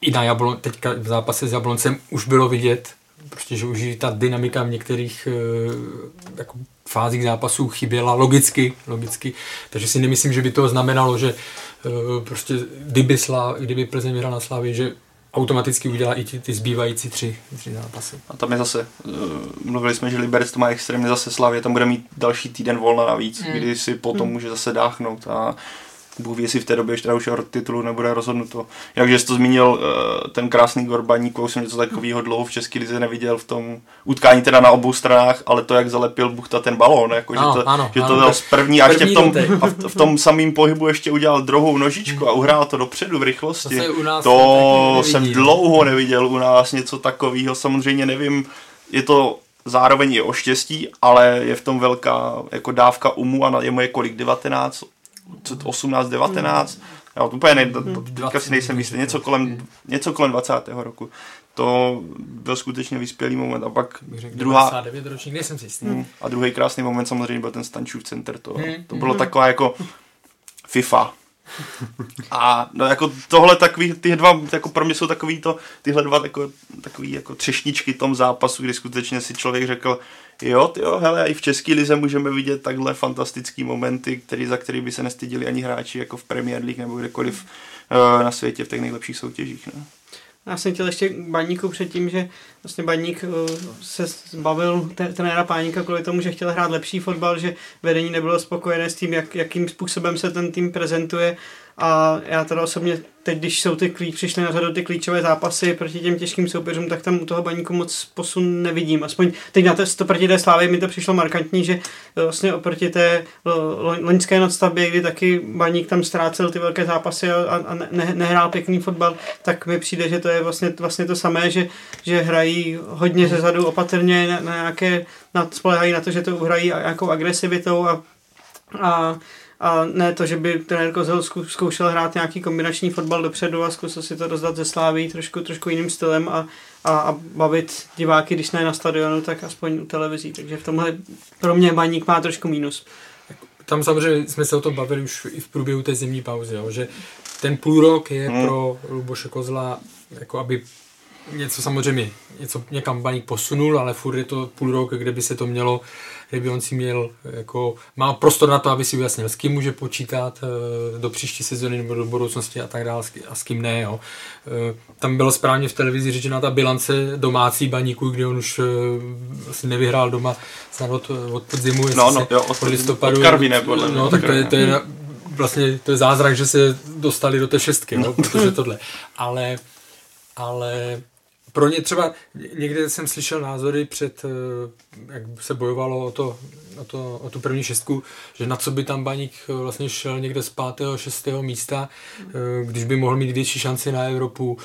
i na Jablon, teďka v zápase s Jabloncem už bylo vidět, prostě, že už ta dynamika v některých jako fázích zápasů chyběla logicky, logicky, takže si nemyslím, že by to znamenalo, že prostě kdyby, Slá, kdyby Plzeň vyhrál na Slávě, že automaticky udělá i ty, ty zbývající tři, tři zápasy. A tam je zase, uh, mluvili jsme, že Liberec to má extrémně zase Slavě, tam bude mít další týden volna navíc, mm. kdy si potom mm. může zase dáchnout a Bůh ví, jestli v té době ještě už o titulu nebude rozhodnuto. Jakže jsi to zmínil, eh, ten krásný Gorbaník, jsem něco takového dlouho v České lize neviděl v tom utkání teda na obou stranách, ale to, jak zalepil Buchta ten balón, jako, ano, že to, ano, že to ano, z první a ještě v tom, a v, v tom samém pohybu ještě udělal druhou nožičku a uhrál to dopředu v rychlosti. To, to jsem dlouho neviděl u nás něco takového, samozřejmě nevím, je to zároveň je o štěstí, ale je v tom velká jako dávka umu a je mu je kolik, 19, 18, 19, mm. já úplně ne, teďka si nejsem jistý, něco kolem, něco kolem 20. roku. To byl skutečně vyspělý moment a pak druhá... 29 ročník, nejsem si jistý. Mm, a druhý krásný moment samozřejmě byl ten Stančův center, to, mm. to bylo taková jako FIFA, a no jako tohle takový, ty dva, jako pro mě jsou takový to, tyhle dva jako, takový jako třešničky tom zápasu, kdy skutečně si člověk řekl, jo, jo, hele, i v České lize můžeme vidět takhle fantastický momenty, který, za který by se nestydili ani hráči jako v Premier League nebo kdekoliv uh, na světě v těch nejlepších soutěžích. Ne? Já jsem chtěl ještě k baníku předtím, že vlastně Baník uh, se zbavil trenéra Páníka kvůli tomu, že chtěl hrát lepší fotbal, že vedení nebylo spokojené s tím, jak, jakým způsobem se ten tým prezentuje a já teda osobně teď, když jsou ty klíč, přišly na řadu ty klíčové zápasy proti těm těžkým soupeřům, tak tam u toho baníku moc posun nevidím. Aspoň teď na to proti té slávě mi to přišlo markantní, že vlastně oproti té loňské nadstavbě, kdy taky baník tam ztrácel ty velké zápasy a, a ne, nehrál pěkný fotbal, tak mi přijde, že to je vlastně, vlastně to samé, že, že hrají hodně zezadu opatrně na, na nějaké, na, spolehají na to, že to uhrají nějakou agresivitou a, a a ne to, že by trenér Kozel zkoušel hrát nějaký kombinační fotbal dopředu a zkusil si to rozdat ze sláví trošku, trošku jiným stylem a, a, a bavit diváky, když ne na stadionu, tak aspoň u televizí. Takže v tomhle pro mě baník má trošku mínus. Tam samozřejmě jsme se o tom bavili už i v průběhu té zimní pauzy, jo, že ten půl rok je hmm. pro Luboše Kozla, jako aby něco samozřejmě, něco někam baník posunul, ale furt je to půl rok, kde by se to mělo kdyby on si měl, jako, má prostor na to, aby si ujasnil, s kým může počítat eh, do příští sezóny nebo do budoucnosti a tak dále a s kým ne. Jo. Eh, tam bylo správně v televizi řečena ta bilance domácí baníků, kdy on už eh, asi nevyhrál doma snad od, od podzimu, no, no, jo, od, od listopadu. Od Karvine, podle mě. No, tak to je, to je vlastně to je zázrak, že se dostali do té šestky, no, protože tohle. Ale, ale pro ně třeba, někde jsem slyšel názory před, eh, jak se bojovalo o, to, o, to, o tu první šestku, že na co by tam Baník eh, vlastně šel někde z pátého, šestého místa, eh, když by mohl mít větší šanci na Evropu.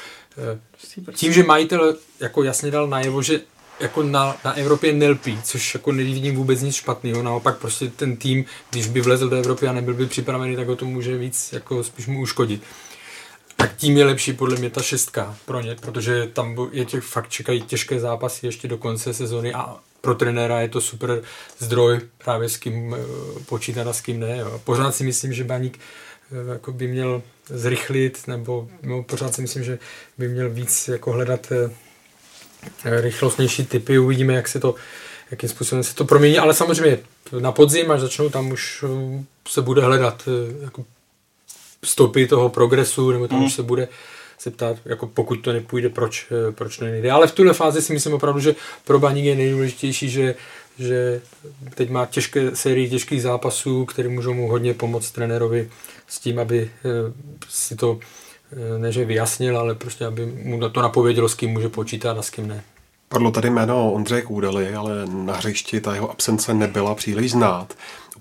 Tím, že majitel jako jasně dal najevo, že jako na, na Evropě nelpí, což jako nevidím vůbec nic špatného, naopak prostě ten tým, když by vlezl do Evropy a nebyl by připravený, tak ho to může víc jako spíš mu uškodit tak tím je lepší podle mě ta šestka pro ně, protože tam je těch, fakt čekají těžké zápasy ještě do konce sezony a pro trenéra je to super zdroj právě s kým eh, počítat a s kým ne. Jo. Pořád si myslím, že Baník eh, jako by měl zrychlit, nebo no, pořád si myslím, že by měl víc jako hledat eh, rychlostnější typy, uvidíme, jak se to, jakým způsobem se to promění, ale samozřejmě na podzim, až začnou, tam už se bude hledat jako stopy toho progresu, nebo tam mm. už se bude se ptát, jako pokud to nepůjde, proč, eh, proč to nejde. Ale v tuhle fázi si myslím opravdu, že pro Baník je nejdůležitější, že, že teď má těžké sérii těžkých zápasů, které můžou mu hodně pomoct trenérovi s tím, aby eh, si to eh, ne, že vyjasnil, ale prostě, aby mu to napovědělo, s kým může počítat a s kým ne. Padlo tady jméno Ondřeje Kůdely, ale na hřišti ta jeho absence nebyla příliš znát.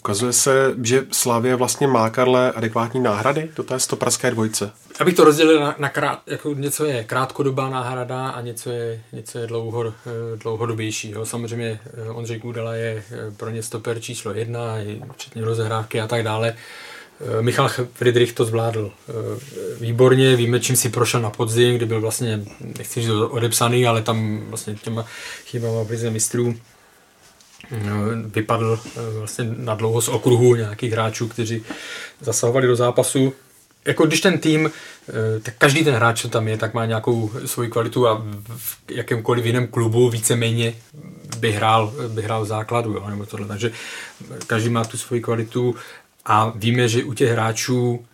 Ukazuje se, že Slavě vlastně má Karle adekvátní náhrady do té stopraské dvojce. Abych to rozdělil na, na krát, jako něco je krátkodobá náhrada a něco je, něco je dlouho, eh, dlouhodobější. Jo. Samozřejmě eh, Ondřej Kůdela je eh, pro ně stoper číslo jedna, včetně rozehrávky a tak dále. Michal Friedrich to zvládl výborně, víme, čím si prošel na podzim, kdy byl vlastně, nechci říct odepsaný, ale tam vlastně těma chybama v mistrů vypadl eh, vlastně na dlouho z okruhu nějakých hráčů, kteří zasahovali do zápasu. Jako když ten tým, eh, tak každý ten hráč, co tam je, tak má nějakou svoji kvalitu a v jakémkoliv jiném klubu víceméně by hrál, by hrál v základu, jo, nebo tohle. Takže každý má tu svoji kvalitu a víme, že u těch hráčů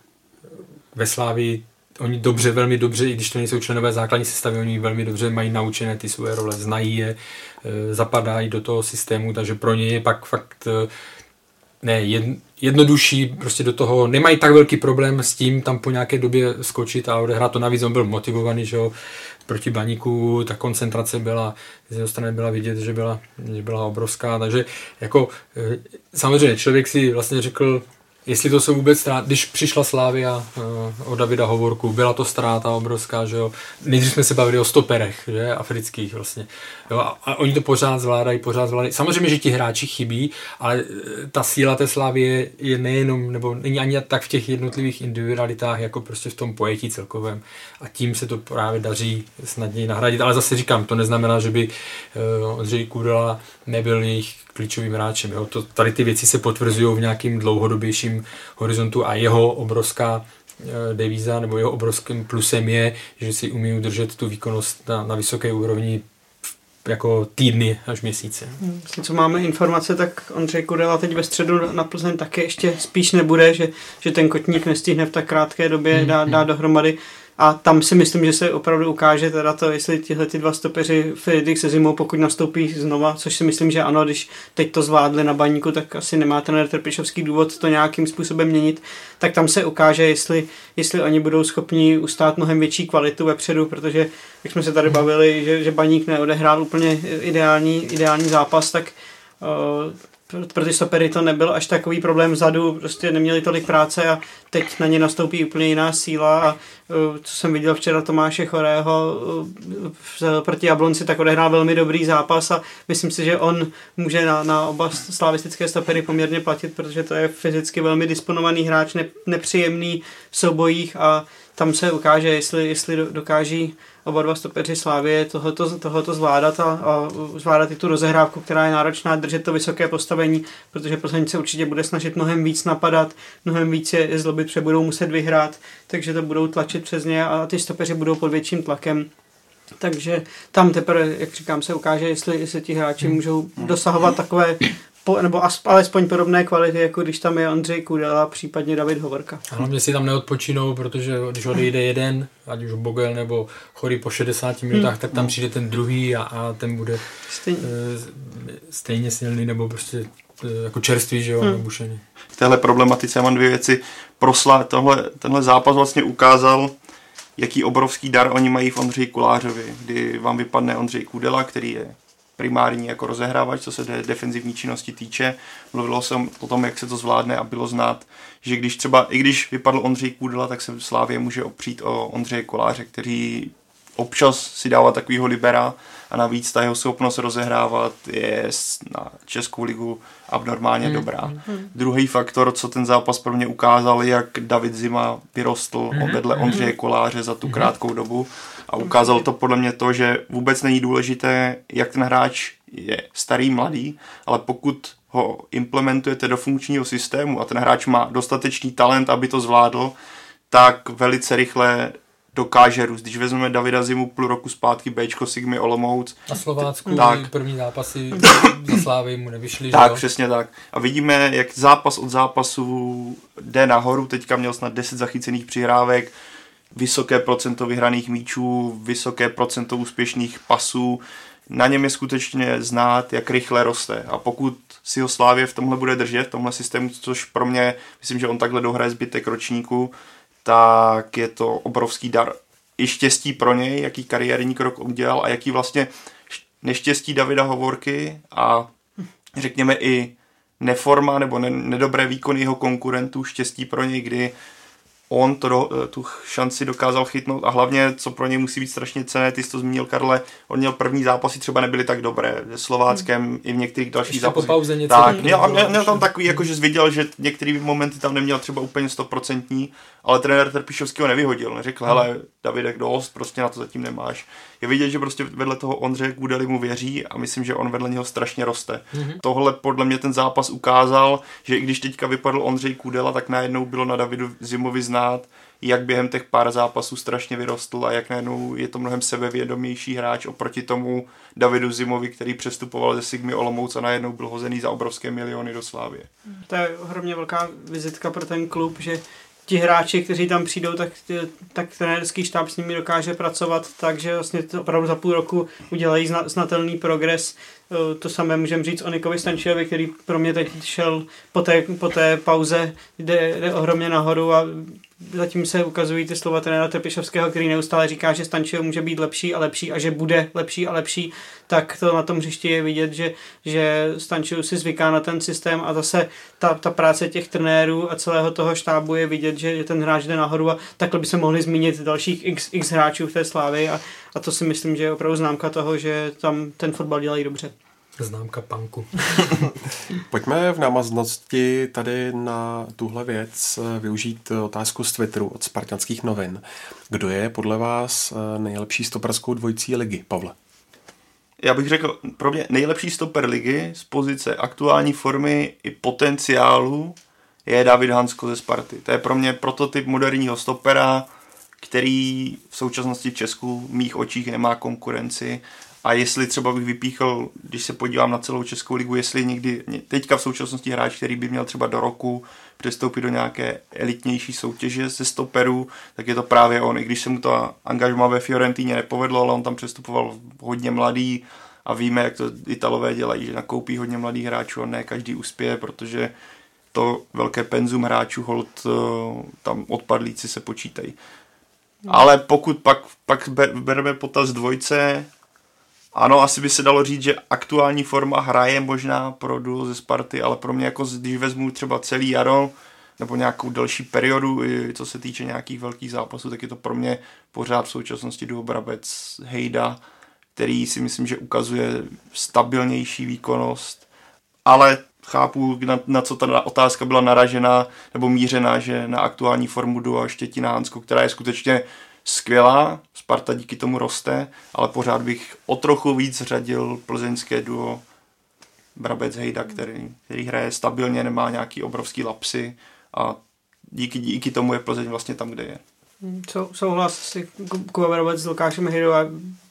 ve Slávii oni dobře, velmi dobře, i když to nejsou členové základní sestavy, oni velmi dobře mají naučené ty svoje role, znají je, zapadají do toho systému, takže pro ně je pak fakt e, ne, jednodušší, prostě do toho, nemají tak velký problém s tím tam po nějaké době skočit a odehrát to. Navíc on byl motivovaný, že jo, proti baníku, ta koncentrace byla, z jeho strany byla vidět, že byla, že byla obrovská, takže jako e, samozřejmě člověk si vlastně řekl, jestli to jsou vůbec ztráty, když přišla Slávia uh, o Davida Hovorku, byla to ztráta obrovská, že jo. Nejdřív jsme se bavili o stoperech, že, afrických vlastně. Jo, a, a oni to pořád zvládají, pořád zvládají. Samozřejmě, že ti hráči chybí, ale eh, ta síla té Slávie je nejenom, nebo není ani tak v těch jednotlivých individualitách, jako prostě v tom pojetí celkovém. A tím se to právě daří snadněji nahradit. Ale zase říkám, to neznamená, že by uh, Ondřej Kudela nebyl jejich klíčovým hráčem. Jo. To, tady ty věci se potvrzují v nějakým dlouhodobějším horizontu a jeho obrovská e, devíza nebo jeho obrovským plusem je, že si umí udržet tu výkonnost na, na vysoké úrovni jako týdny až měsíce. Hmm, co máme informace, tak Ondřej Kudela teď ve středu na Plzeň také ještě spíš nebude, že, že ten kotník nestihne v tak krátké době hmm, dát, dát dohromady. A tam si myslím, že se opravdu ukáže teda to, jestli tyhle ty dva stopeři Friedrich se zimou, pokud nastoupí znova, což si myslím, že ano, když teď to zvládli na baníku, tak asi nemá ten Trpišovský důvod to nějakým způsobem měnit, tak tam se ukáže, jestli, jestli oni budou schopni ustát mnohem větší kvalitu vepředu, protože jak jsme se tady bavili, že, že baník neodehrál úplně ideální, ideální zápas, tak uh, pro ty stopery to nebyl až takový problém vzadu, prostě neměli tolik práce a teď na ně nastoupí úplně jiná síla a uh, co jsem viděl včera Tomáše Chorého uh, proti Jablonci, tak odehrál velmi dobrý zápas a myslím si, že on může na, na oba slavistické stopery poměrně platit, protože to je fyzicky velmi disponovaný hráč, ne, nepříjemný v soubojích a tam se ukáže, jestli, jestli dokáží oba dva stopeři Slávě tohoto, tohoto zvládat a, a zvládat i tu rozehrávku, která je náročná, držet to vysoké postavení, protože Plzeň se určitě bude snažit mnohem víc napadat, mnohem víc je, je zlobit, protože budou muset vyhrát, takže to budou tlačit přes ně a ty stopeři budou pod větším tlakem. Takže tam teprve, jak říkám, se ukáže, jestli, jestli ti hráči můžou dosahovat takové po, nebo as, alespoň podobné kvality, jako když tam je Ondřej Kudela, případně David Hovorka. A hlavně si tam neodpočinou, protože když odejde jeden, ať už Bogel nebo Chory po 60 minutách, hmm. tak tam přijde ten druhý a, a ten bude stejně. E, stejně silný nebo prostě e, jako čerstvý, že jo, hmm. nebušený. V téhle problematice mám dvě věci. Prosla, tohle, tenhle zápas vlastně ukázal, jaký obrovský dar oni mají v Ondřeji Kulářovi, kdy vám vypadne Ondřej Kudela, který je primární jako rozehrávač, co se de- defenzivní činnosti týče. Mluvilo se o tom, jak se to zvládne a bylo znát, že když třeba, i když vypadl Ondřej Kůdela, tak se v Slávě může opřít o Ondřeje Koláře, který občas si dává takovýho libera a navíc ta jeho schopnost rozehrávat je na Českou ligu abnormálně mm. dobrá. Mm. Druhý faktor, co ten zápas pro mě ukázal, jak David Zima vyrostl mm. vedle hmm. Ondřeje Koláře za tu mm. krátkou dobu a ukázalo to podle mě to, že vůbec není důležité, jak ten hráč je starý, mladý, ale pokud ho implementujete do funkčního systému a ten hráč má dostatečný talent, aby to zvládl, tak velice rychle dokáže růst. Když vezmeme Davida Zimu půl roku zpátky, Bčko Sigmy Olomouc. A Slovácku tak, první zápasy [coughs] za Slávy mu nevyšly. Tak, že přesně tak. A vidíme, jak zápas od zápasu jde nahoru. Teďka měl snad 10 zachycených přihrávek, vysoké procento vyhraných míčů, vysoké procento úspěšných pasů. Na něm je skutečně znát, jak rychle roste. A pokud si ho Slávě v tomhle bude držet, v tomhle systému, což pro mě, myslím, že on takhle dohraje zbytek ročníku, tak je to obrovský dar. I štěstí pro něj, jaký kariérní krok udělal a jaký vlastně neštěstí Davida Hovorky a řekněme i neforma nebo ne, nedobré výkony jeho konkurentů, štěstí pro něj, kdy on to, eh, tu šanci dokázal chytnout a hlavně, co pro něj musí být strašně cené, ty jsi to zmínil, Karle, on měl první zápasy třeba nebyly tak dobré, se Slováckem hmm. i v některých dalších Ještě zápasech. Po pauze něco tak, měl, měl, měl, tam takový, jako že viděl, že některé momenty tam neměl třeba úplně stoprocentní, ale trenér Trpišovský ho nevyhodil, neřekl, hmm. hele, Davidek dost, prostě na to zatím nemáš. Je vidět, že prostě vedle toho Ondřeje Kudely mu věří a myslím, že on vedle něho strašně roste. Mm-hmm. Tohle podle mě ten zápas ukázal, že i když teďka vypadl Ondřej Kudela, tak najednou bylo na Davidu Zimovi znát, jak během těch pár zápasů strašně vyrostl a jak najednou je to mnohem sebevědomější hráč oproti tomu Davidu Zimovi, který přestupoval ze Sigmy Olomouc a najednou byl hozený za obrovské miliony do Slávě. To je ohromně velká vizitka pro ten klub, že ti hráči, kteří tam přijdou, tak, tak trenérský štáb s nimi dokáže pracovat, takže vlastně to opravdu za půl roku udělají znatelný progres. Eh, to samé můžeme říct o Nikovi Stančilovi, který pro mě teď šel po té, po té pauze, jde, jde ohromně nahoru a zatím se ukazují ty slova trenéra Trpišovského, který neustále říká, že Stančil může být lepší a lepší a že bude lepší a lepší, tak to na tom hřišti je vidět, že, že Stančil si zvyká na ten systém a zase ta, ta práce těch trenérů a celého toho štábu je vidět, že ten hráč jde nahoru a takhle by se mohli zmínit dalších x, x hráčů v té slávy a, a to si myslím, že je opravdu známka toho, že tam ten fotbal dělají dobře. Známka panku. [laughs] Pojďme v návaznosti tady na tuhle věc eh, využít otázku z Twitteru od Spartanských novin. Kdo je podle vás eh, nejlepší stoperskou dvojicí ligy, Pavle? Já bych řekl, pro mě nejlepší stoper ligy z pozice aktuální formy i potenciálu je David Hansko ze Sparty. To je pro mě prototyp moderního stopera, který v současnosti v Česku v mých očích nemá konkurenci A jestli třeba bych vypíchl, když se podívám na celou Českou ligu, jestli někdy, teďka v současnosti hráč, který by měl třeba do roku přestoupit do nějaké elitnější soutěže ze stoperů, tak je to právě on. I když se mu to angažma ve Fiorentíně nepovedlo, ale on tam přestupoval hodně mladý a víme, jak to Italové dělají, že nakoupí hodně mladých hráčů a ne každý uspěje, protože to velké penzum hráčů hold eh, tam odpadlíci se počítají. No. Ale pokud pak, pak bereme potaz dvojce, ano, asi by se dalo říct, že aktuální forma hraje možná pro duo ze Sparty, ale pro mě jako když vezmu třeba celý jaro, nebo nějakou delší periodu, co se týče nějakých velkých zápasů, tak je to pro mě pořád v současnosti duo Brabec Hejda, který si myslím, že ukazuje stabilnější výkonnost, ale chápu, na, na co ta otázka byla naražena nebo mířená, že na aktuální formu duo Štětina Hansko, která je skutečně skvělá, Sparta díky tomu roste, ale pořád bych o trochu víc řadil plzeňské duo Brabec Hejda, který, který hraje stabilně, nemá nějaký obrovský lapsy a díky, díky tomu je Plzeň vlastně tam, kde je. Sou, souhlas si Kuba Brabec s Lukášem Hejdou a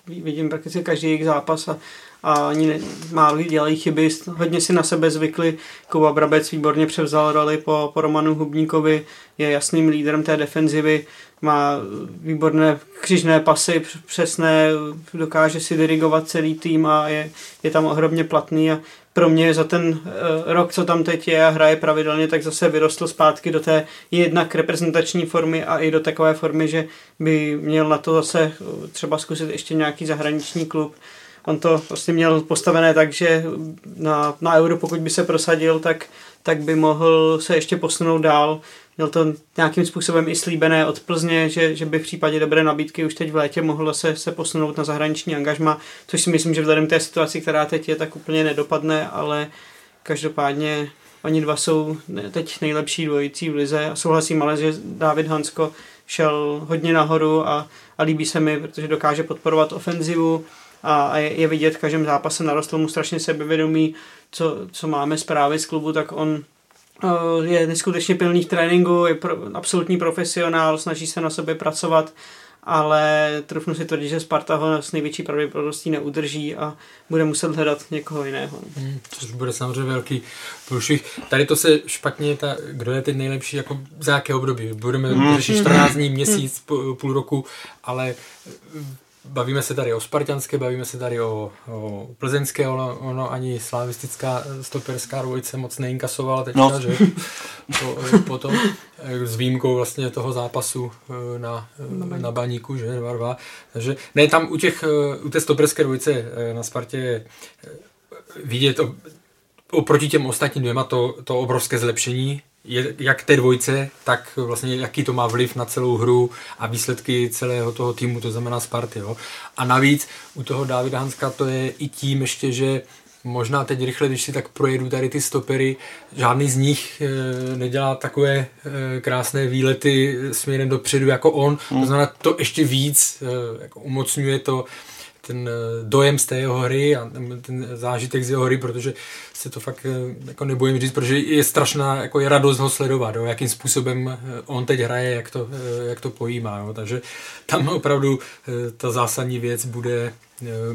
vidím prakticky každý jejich zápas a a oni málo dělají chyby, hodně si na sebe zvykli. Kuba Brabec výborně převzal roli po, po Romanu Hubníkovi, je jasným lídrem té defenzivy, má výborné křižné pasy, přesné, dokáže si dirigovat celý tým a je, je tam ohromně platný. A pro mě za ten uh, rok, co tam teď je a hraje pravidelně, tak zase vyrostl zpátky do té jednak reprezentační formy a i do takové formy, že by měl na to zase třeba zkusit ještě nějaký zahraniční klub on to prostě měl postavené tak, že na, na euro, pokud by se prosadil, tak, tak by mohl se ještě posunout dál. Měl to nějakým způsobem i slíbené od Plzně, že, že by v případě dobré nabídky už teď v létě mohl se, se posunout na zahraniční angažma, což si myslím, že vzhledem té situaci, která teď je, tak úplně nedopadne, ale každopádně oni dva jsou teď nejlepší dvojicí v lize a souhlasím ale, že David Hansko šel hodně nahoru a, a líbí se mi, protože dokáže podporovat ofenzivu, a je, vidět, v každém zápase narostl mu strašně sebevědomí, co, co máme zprávy z klubu, tak on uh, je neskutečně pilný v tréninku, je pro, absolutní profesionál, snaží se na sobě pracovat, ale trufnu si tvrdit, že Sparta ho s největší pravděpodobností neudrží a bude muset hledat někoho jiného. Hmm, což bude samozřejmě velký průšvih. Tady to se špatně, ta, kdo je teď nejlepší, jako za jaké období. Budeme hmm. řešit 14 dní, měsíc, půl roku, ale Bavíme se tady o spartianské, bavíme se tady o, o plzeňské, ono, ono ani slavistická stoperská dvojice moc neinkasovala teďka, no. že? Po, potom s výjimkou vlastně toho zápasu e, na, na, na baníku, že 2-2. Takže ne, tam u, těch, e, u té stoperské dvojice na Spartě je vidět oproti těm ostatním dvěma to, to obrovské zlepšení, je, jak té dvojce, tak vlastně jaký to má vliv na celou hru a výsledky celého toho týmu, to znamená Sparty. Jo. A navíc u toho Davida Hanska to je i tím ještě, že možná teď rychle, když si tak projedu tady ty stopery, žádný z nich e, nedělá takové e, krásné výlety směrem dopředu jako on. Hmm. To znamená, to ještě víc e, jako umocňuje to ten dojem z té jeho hry a ten zážitek z jeho hry, protože se to fakt eh, jako nebojím říct, protože je strašná, jako je radost ho sledovat, jo, jakým způsobem eh, on teď hraje, jak to, eh, jak to pojímá, jo, takže tam opravdu ta zásadní věc bude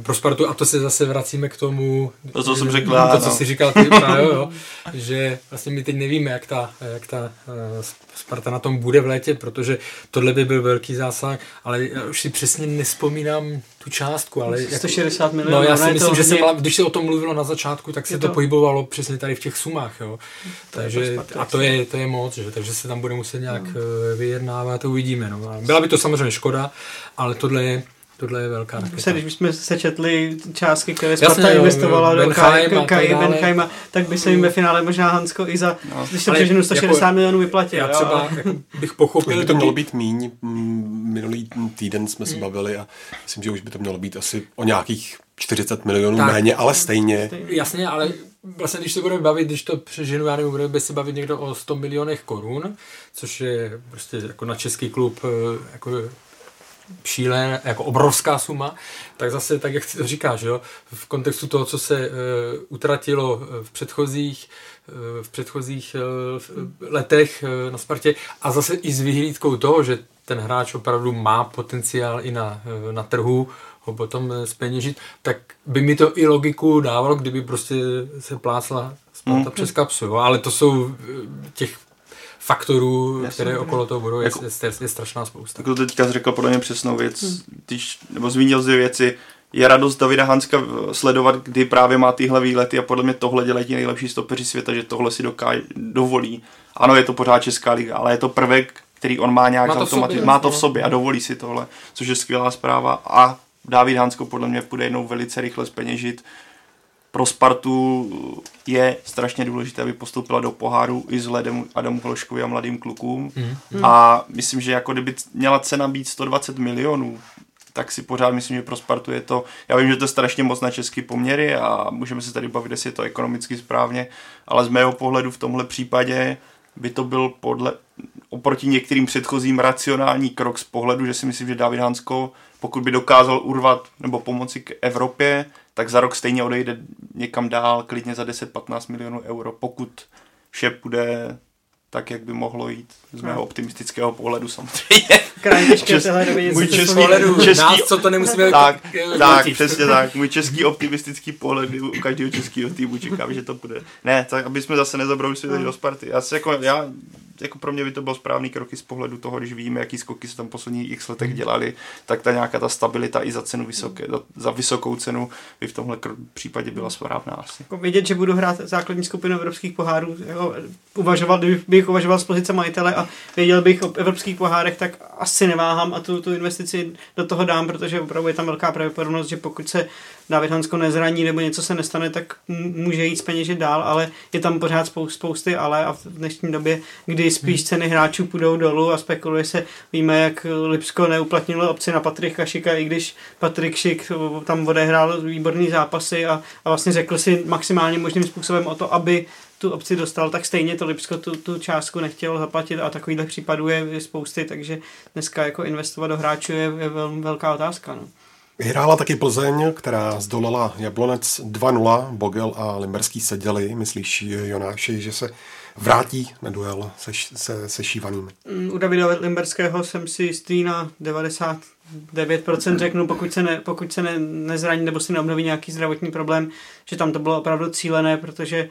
pro Spartu. A to se zase vracíme k tomu, to, co jsem řekl, to, co jsi říkal ty, právě, jo, že vlastně my teď nevíme, jak ta, jak ta Sparta na tom bude v létě, protože tohle by byl velký zásah, ale já už si přesně nespomínám tu částku, ale... 160 milionů. No já si myslím, že se, když se o tom mluvilo na začátku, tak se to, to pohybovalo přesně tady v těch sumách, jo. To takže, a to je, to je moc, že? takže se tam bude muset nějak no. Eh, vyjednávat, uvidíme. No. Byla by to samozřejmě škoda, ale tohle je Tohle je velká raketa. Když bychom se četli částky, které Sparta investovala do Kai Benheima, tak by se jim ve finále možná Hansko i za, no, když se přeženu 160 jako, milionů vyplatil. Já třeba jako bych pochopil. Už by to mělo být míň. Minulý týden jsme se hmm. bavili a myslím, že už by to mělo být asi o nějakých 40 milionů tak, méně, ale stejně. Jasně, ale vlastně když se budeme bavit, když to přeženu, já nevím, budeme se bavit někdo o 100 milionech korun, což je prostě jako na český klub eh, jako šílené, jako obrovská suma, tak zase, tak jak to říkáš, jo, v kontextu toho, co se uh, utratilo v předchozích, uh, v předchozích uh, letech uh, na Spartě a zase i s vyhlídkou toho, že ten hráč opravdu má potenciál i na, uh, na trhu, ho potom speněžit, tak by mi to i logiku dávalo, kdyby prostě se plácla Sparta hmm. přes kapsu, jo? ale to jsou těch faktorů, Jasně, které okolo toho budou, jako, je, je, je strašná spousta. Tak to teďka řekl podle mě přesnou věc, hmm. Tyž, nebo zmínil dvě věci, je radost Davida Hanska sledovat, kdy právě má tyhle výlety a podle mě tohle dělají ti nejlepší stopeři světa, že tohle si dokáže, dovolí. Ano, je to pořád Česká liga, ale je to prvek, který on má nějak má to, sobě, má to v sobě a dovolí si tohle, což je skvělá zpráva a David Hansko podle mě půjde jednou velice rychle speněžit pro Spartu je strašně důležité, aby postoupila do poháru i s Ledem Adamu Hloškovi a mladým klukům. Mm. A myslím, že jako kdyby měla cena být 120 milionů, tak si pořád myslím, že pro Spartu je to, já vím, že to je strašně moc na český poměry a můžeme se tady bavit, jestli je to ekonomicky správně, ale z mého pohledu v tomhle případě by to byl podle, oproti některým předchozím racionální krok z pohledu, že si myslím, že David Hansko, pokud by dokázal urvat nebo pomoci k Evropě, tak za rok stejně odejde někam dál, klidně za 10-15 milionů euro, pokud vše půjde tak, jak by mohlo jít z mého optimistického pohledu samozřejmě. [laughs] Krajně těžké můj český, pohledu, český, nás, co to nemusíme tak, [laughs] tak, přesně tak. Můj český optimistický pohled u každého českého týmu čekám, že to bude. Ne, tak aby jsme zase nezabrousili do Sparty. Já, se jako, já jako pro mě by to bylo správný kroky z pohledu toho, když víme, jaký skoky se tam posledních x letech hmm. dělali, tak ta nějaká ta stabilita i za cenu vysoké, za vysokou cenu by v tomhle případě byla správná asi. Jako vidět, že budu hrát základní skupinu evropských pohárů, jako uvažoval, kdybych uvažoval z pozice majitele a věděl bych o evropských pohárech, tak asi neváhám a tu, tu investici do toho dám, protože opravdu je tam velká pravděpodobnost, že pokud se David Hansko nezraní nebo něco se nestane, tak může jít peněžit dál, ale je tam pořád spousty ale a v dnešní době, kdy spíš hmm. ceny hráčů půjdou dolů a spekuluje se, víme, jak Lipsko neuplatnilo opci na Patrika Šika, i když Patrik Šik tam odehrál výborný zápasy a, a vlastně řekl si maximálně možným způsobem o to, aby tu opci dostal, tak stejně to Lipsko tu, tu částku nechtělo zaplatit a takovýchhle případů je, spousty, takže dneska jako investovat do hráčů je, je vel, velká otázka. No. Vyhrála taky Plzeň, která zdolala Jablonec 2-0. Bogel a Limberský seděli. Myslíš, Jonáši, že se vrátí na duel se, se, se Šívaným? Mm, u Davida Limberského jsem si jistý na 99% řeknu, pokud se, ne, pokud se ne, nezraní nebo si neobnoví nějaký zdravotní problém, že tam to bylo opravdu cílené, protože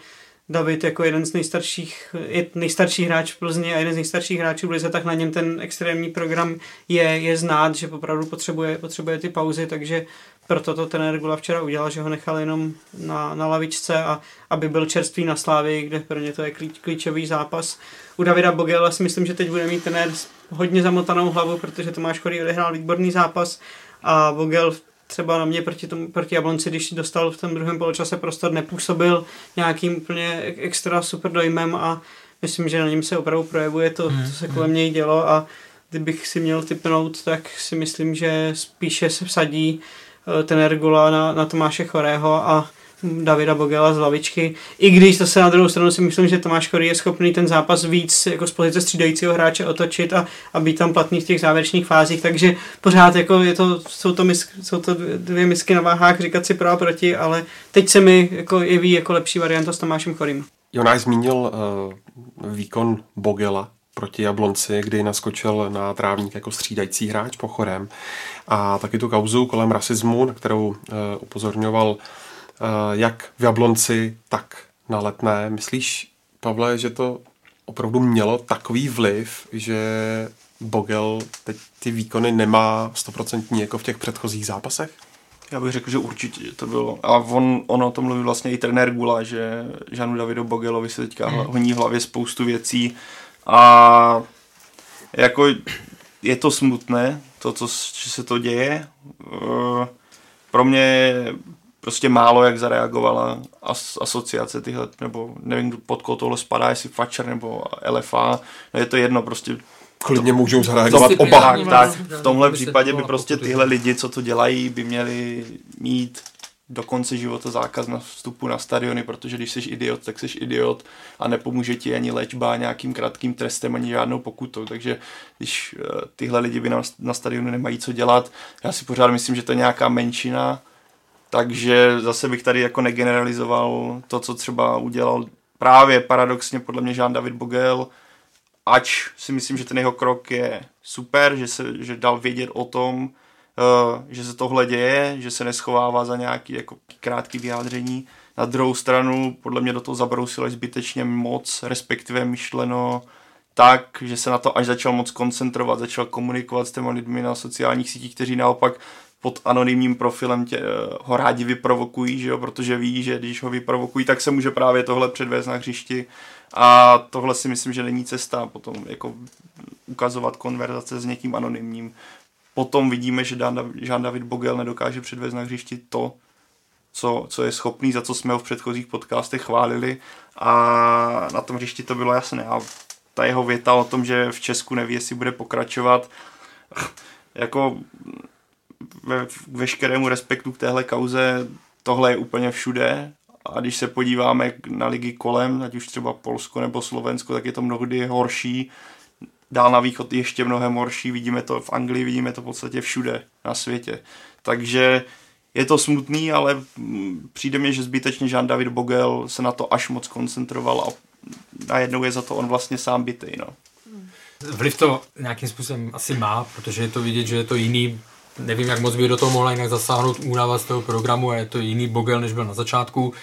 David jako jeden z nejstarších, nejstarší hráč v Plzni a jeden z nejstarších hráčů v Lize, tak na něm ten extrémní program je, je znát, že opravdu potřebuje, potřebuje ty pauzy, takže proto to ten Regula včera udělal, že ho nechal jenom na, na lavičce a aby byl čerstvý na Slávii, kde pro ně to je klíč, klíčový zápas. U Davida Bogela si myslím, že teď bude mít ten hodně zamotanou hlavu, protože Tomáš Chorý odehrál výborný zápas a Bogel třeba na mě proti, tomu, proti Jablonci, když dostal v tom druhém poločase prostor, nepůsobil nějakým úplně extra super dojmem a myslím, že na něm se opravdu projevuje to, hmm. co se kolem něj dělo a kdybych si měl typnout, tak si myslím, že spíše se vsadí eh, ten Ergula na, na Tomáše Chorého a Davida Bogela z lavičky. I když zase na druhou stranu si myslím, že Tomáš Chory je schopný ten zápas víc jako z pozice střídajícího hráče otočit a, a být tam platný v těch závěrečných fázích, takže pořád jako je to, jsou, to misk, jsou to dvě misky na váhách, říkat si pro a proti, ale teď se mi jako jeví jako lepší varianta s Tomášem Chorým. Jonáš zmínil uh, výkon Bogela proti Jablonci, kdy naskočil na trávník jako střídající hráč pochorem a taky tu kauzu kolem rasismu, na kterou uh, upozorňoval jak v Jablonci, tak na letné. Myslíš, Pavle, že to opravdu mělo takový vliv, že Bogel teď ty výkony nemá stoprocentní jako v těch předchozích zápasech? Já bych řekl, že určitě to bylo. A on, on o tom mluví vlastně i trenér Gula, že Žanu Davidu Bogelovi se teďka mm. honí v hlavě spoustu věcí a jako je to smutné, to, co se to děje. Eh, pro mě prostě málo jak zareagovala as, asociace tyhle, nebo nevím, pod koho tohle spadá, jestli Fatcher nebo LFA, no je to jedno, prostě klidně to, můžou zareagovat oba. Tak, tak, v tomhle případě by prostě tyhle lidi, co to dělají, by měli mít do konce života zákaz na vstupu na stadiony, protože když jsi idiot, tak jsi idiot a nepomůže ti ani léčba nějakým krátkým trestem, ani žádnou pokutou. Takže když uh, tyhle lidi by na, na stadionu nemají co dělat, já si pořád myslím, že to je nějaká menšina, takže zase bych tady jako negeneralizoval to, co třeba udělal právě paradoxně podle mě Jean-David Bogel, ač si myslím, že ten jeho krok je super, že se že dal vědět o tom, že se tohle děje, že se neschovává za nějaký jako krátký vyjádření. Na druhou stranu podle mě do toho zabrousilo zbytečně moc, respektive myšleno tak, že se na to až začal moc koncentrovat, začal komunikovat s těmi lidmi na sociálních sítích, kteří naopak pod anonymním profilem tě, eh, ho rádi vyprovokují, že jo? protože ví, že když ho vyprovokují, tak se může právě tohle předvést na hřišti a tohle si myslím, že není cesta potom jako ukazovat konverzace s někým anonymním. Potom vidíme, že Jean David Bogel nedokáže předvést na hřišti to, co, co je schopný, za co jsme ho v předchozích podcastech chválili a na tom hřišti to bylo jasné. A ta jeho věta o tom, že v Česku neví, jestli bude pokračovat, jako ve, veškerému respektu k téhle kauze, tohle je úplně všude a když se podíváme na ligy kolem, ať už třeba Polsko nebo Slovensko, tak je to mnohdy horší. Dál na východ ještě mnohem horší, vidíme to v Anglii, vidíme to v podstatě všude na světě. Takže je to smutný, ale přijde mi, že zbytečně Jean David Bogel se na to až moc koncentroval a najednou je za to on vlastně sám bytej. No. Vliv to nějakým způsobem asi má, protože je to vidět, že je to jiný nevím, jak moc by do toho mohla jinak zasáhnout únava z toho programu a je to jiný Bogel, než byl na začátku.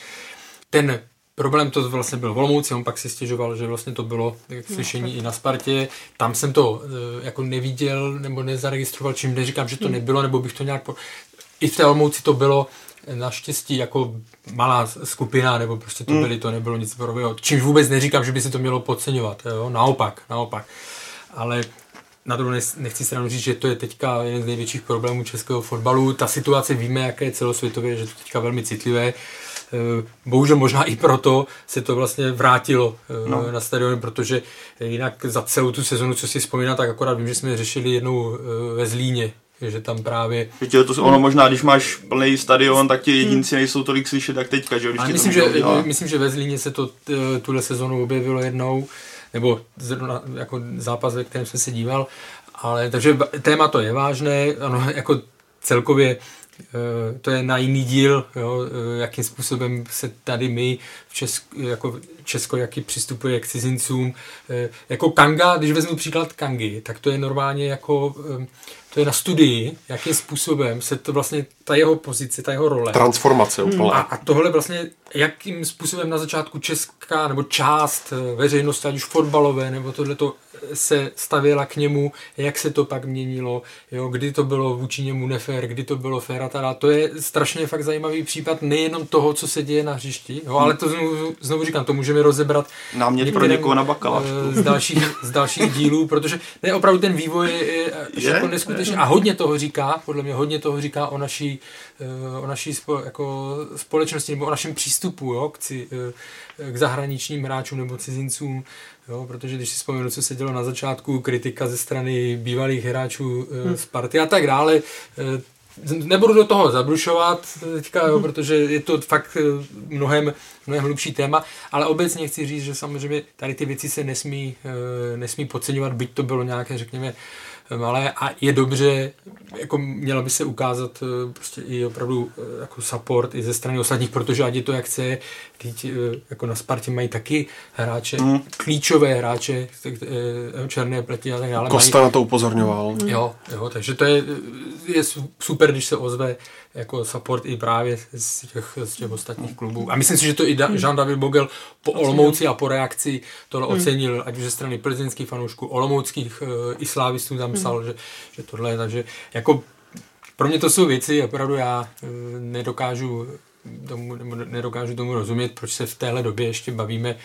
Ten problém to vlastně byl v Olomouci, on pak si stěžoval, že vlastně to bylo jak slyšení no, i na Spartě. Tam jsem to e, jako neviděl nebo nezaregistroval, čím neříkám, že to hmm. nebylo, nebo bych to nějak... Po... I v té Olomouci to bylo naštěstí jako malá skupina, nebo prostě to hmm. byly, to nebylo nic podobného. Čímž vůbec neříkám, že by se to mělo podceňovat, jo? naopak, naopak. Ale na druhou nechci stranu říct, že to je teďka jeden z největších problémů českého fotbalu. Ta situace víme, jaké je celosvětově, že to teďka velmi citlivé. E, bohužel možná i proto se to vlastně vrátilo e, no. na stadion, protože jinak za celou tu sezonu, co si vzpomínám, tak akorát vím, že jsme řešili jednou e, ve Zlíně, že tam právě... Víte, to ono možná, když máš plný stadion, tak ti jedinci nejsou tolik slyšet, jak teďka, že když myslím, že, myslím, že ve Zlíně se to tuhle sezonu objevilo jednou nebo zrovna jako zápas, ve kterém jsem se díval, ale takže téma to je vážné, ano, [laughs] jako celkově eh, to je na jiný díl, jo, eh, jakým způsobem se tady my v Česku, jako Česko, jaký přistupuje k cizincům. Eh, jako Kanga, když vezmu příklad Kangy, tak to je normálně jako to je na studii, jakým způsobem se to vlastně, ta jeho pozice, ta jeho role. Transformace úplně. A, a tohle vlastně, jakým způsobem na začátku česká nebo část eh, veřejnosti, ať už fotbalové, nebo tohleto se stavěla k němu, jak se to pak měnilo, jo, kdy to bylo vůči němu nefér, kdy to bylo fér a teda. To je strašně fakt zajímavý případ nejenom toho, co se děje na hřišti, jo, ale to znovu, znovu říkám, to můžeme rozebrat Námět pro někoho na bakalářku. Eh, z dalších, z dalších dílů, protože ne, opravdu ten vývoj je, je, je jako neskutečný a hodně toho říká, podle mě hodně toho říká o naší, eh, o naší spo, jako společnosti nebo o našem přístupu jo, k, eh, k zahraničním hráčům nebo cizincům, Jo, protože když si vzpomenu, co se dělo na začátku, kritika ze strany bývalých hráčů hmm. z party a tak dále, nebudu do toho zabrušovat teďka, jo, protože je to fakt mnohem, mnohem hlubší téma, ale obecně chci říct, že samozřejmě tady ty věci se nesmí, nesmí podceňovat, byť to bylo nějaké, řekněme, malé a je dobře, jako mělo by se ukázat eh, prostě i opravdu eh, jako support i ze strany ostatních, protože ať je to jak chce, teď eh, jako na Spartě mají taky hráče, mm. klíčové hráče, černé pleti a tak dále. Kosta mají, na to upozorňoval. Jo, jo, takže to je, je super, když se ozve jako support i právě z těch, z těch ostatních klubů. A myslím si, že to i da, Jean-David Bogel po Olomouci a po reakci tohle hmm. ocenil, ať už ze strany plzeňských fanoušků, olomouckých uh, i slávistů tam psal, hmm. že, že tohle, takže jako pro mě to jsou věci, opravdu já uh, nedokážu tomu, nedokážu tomu rozumět, proč se v téhle době ještě bavíme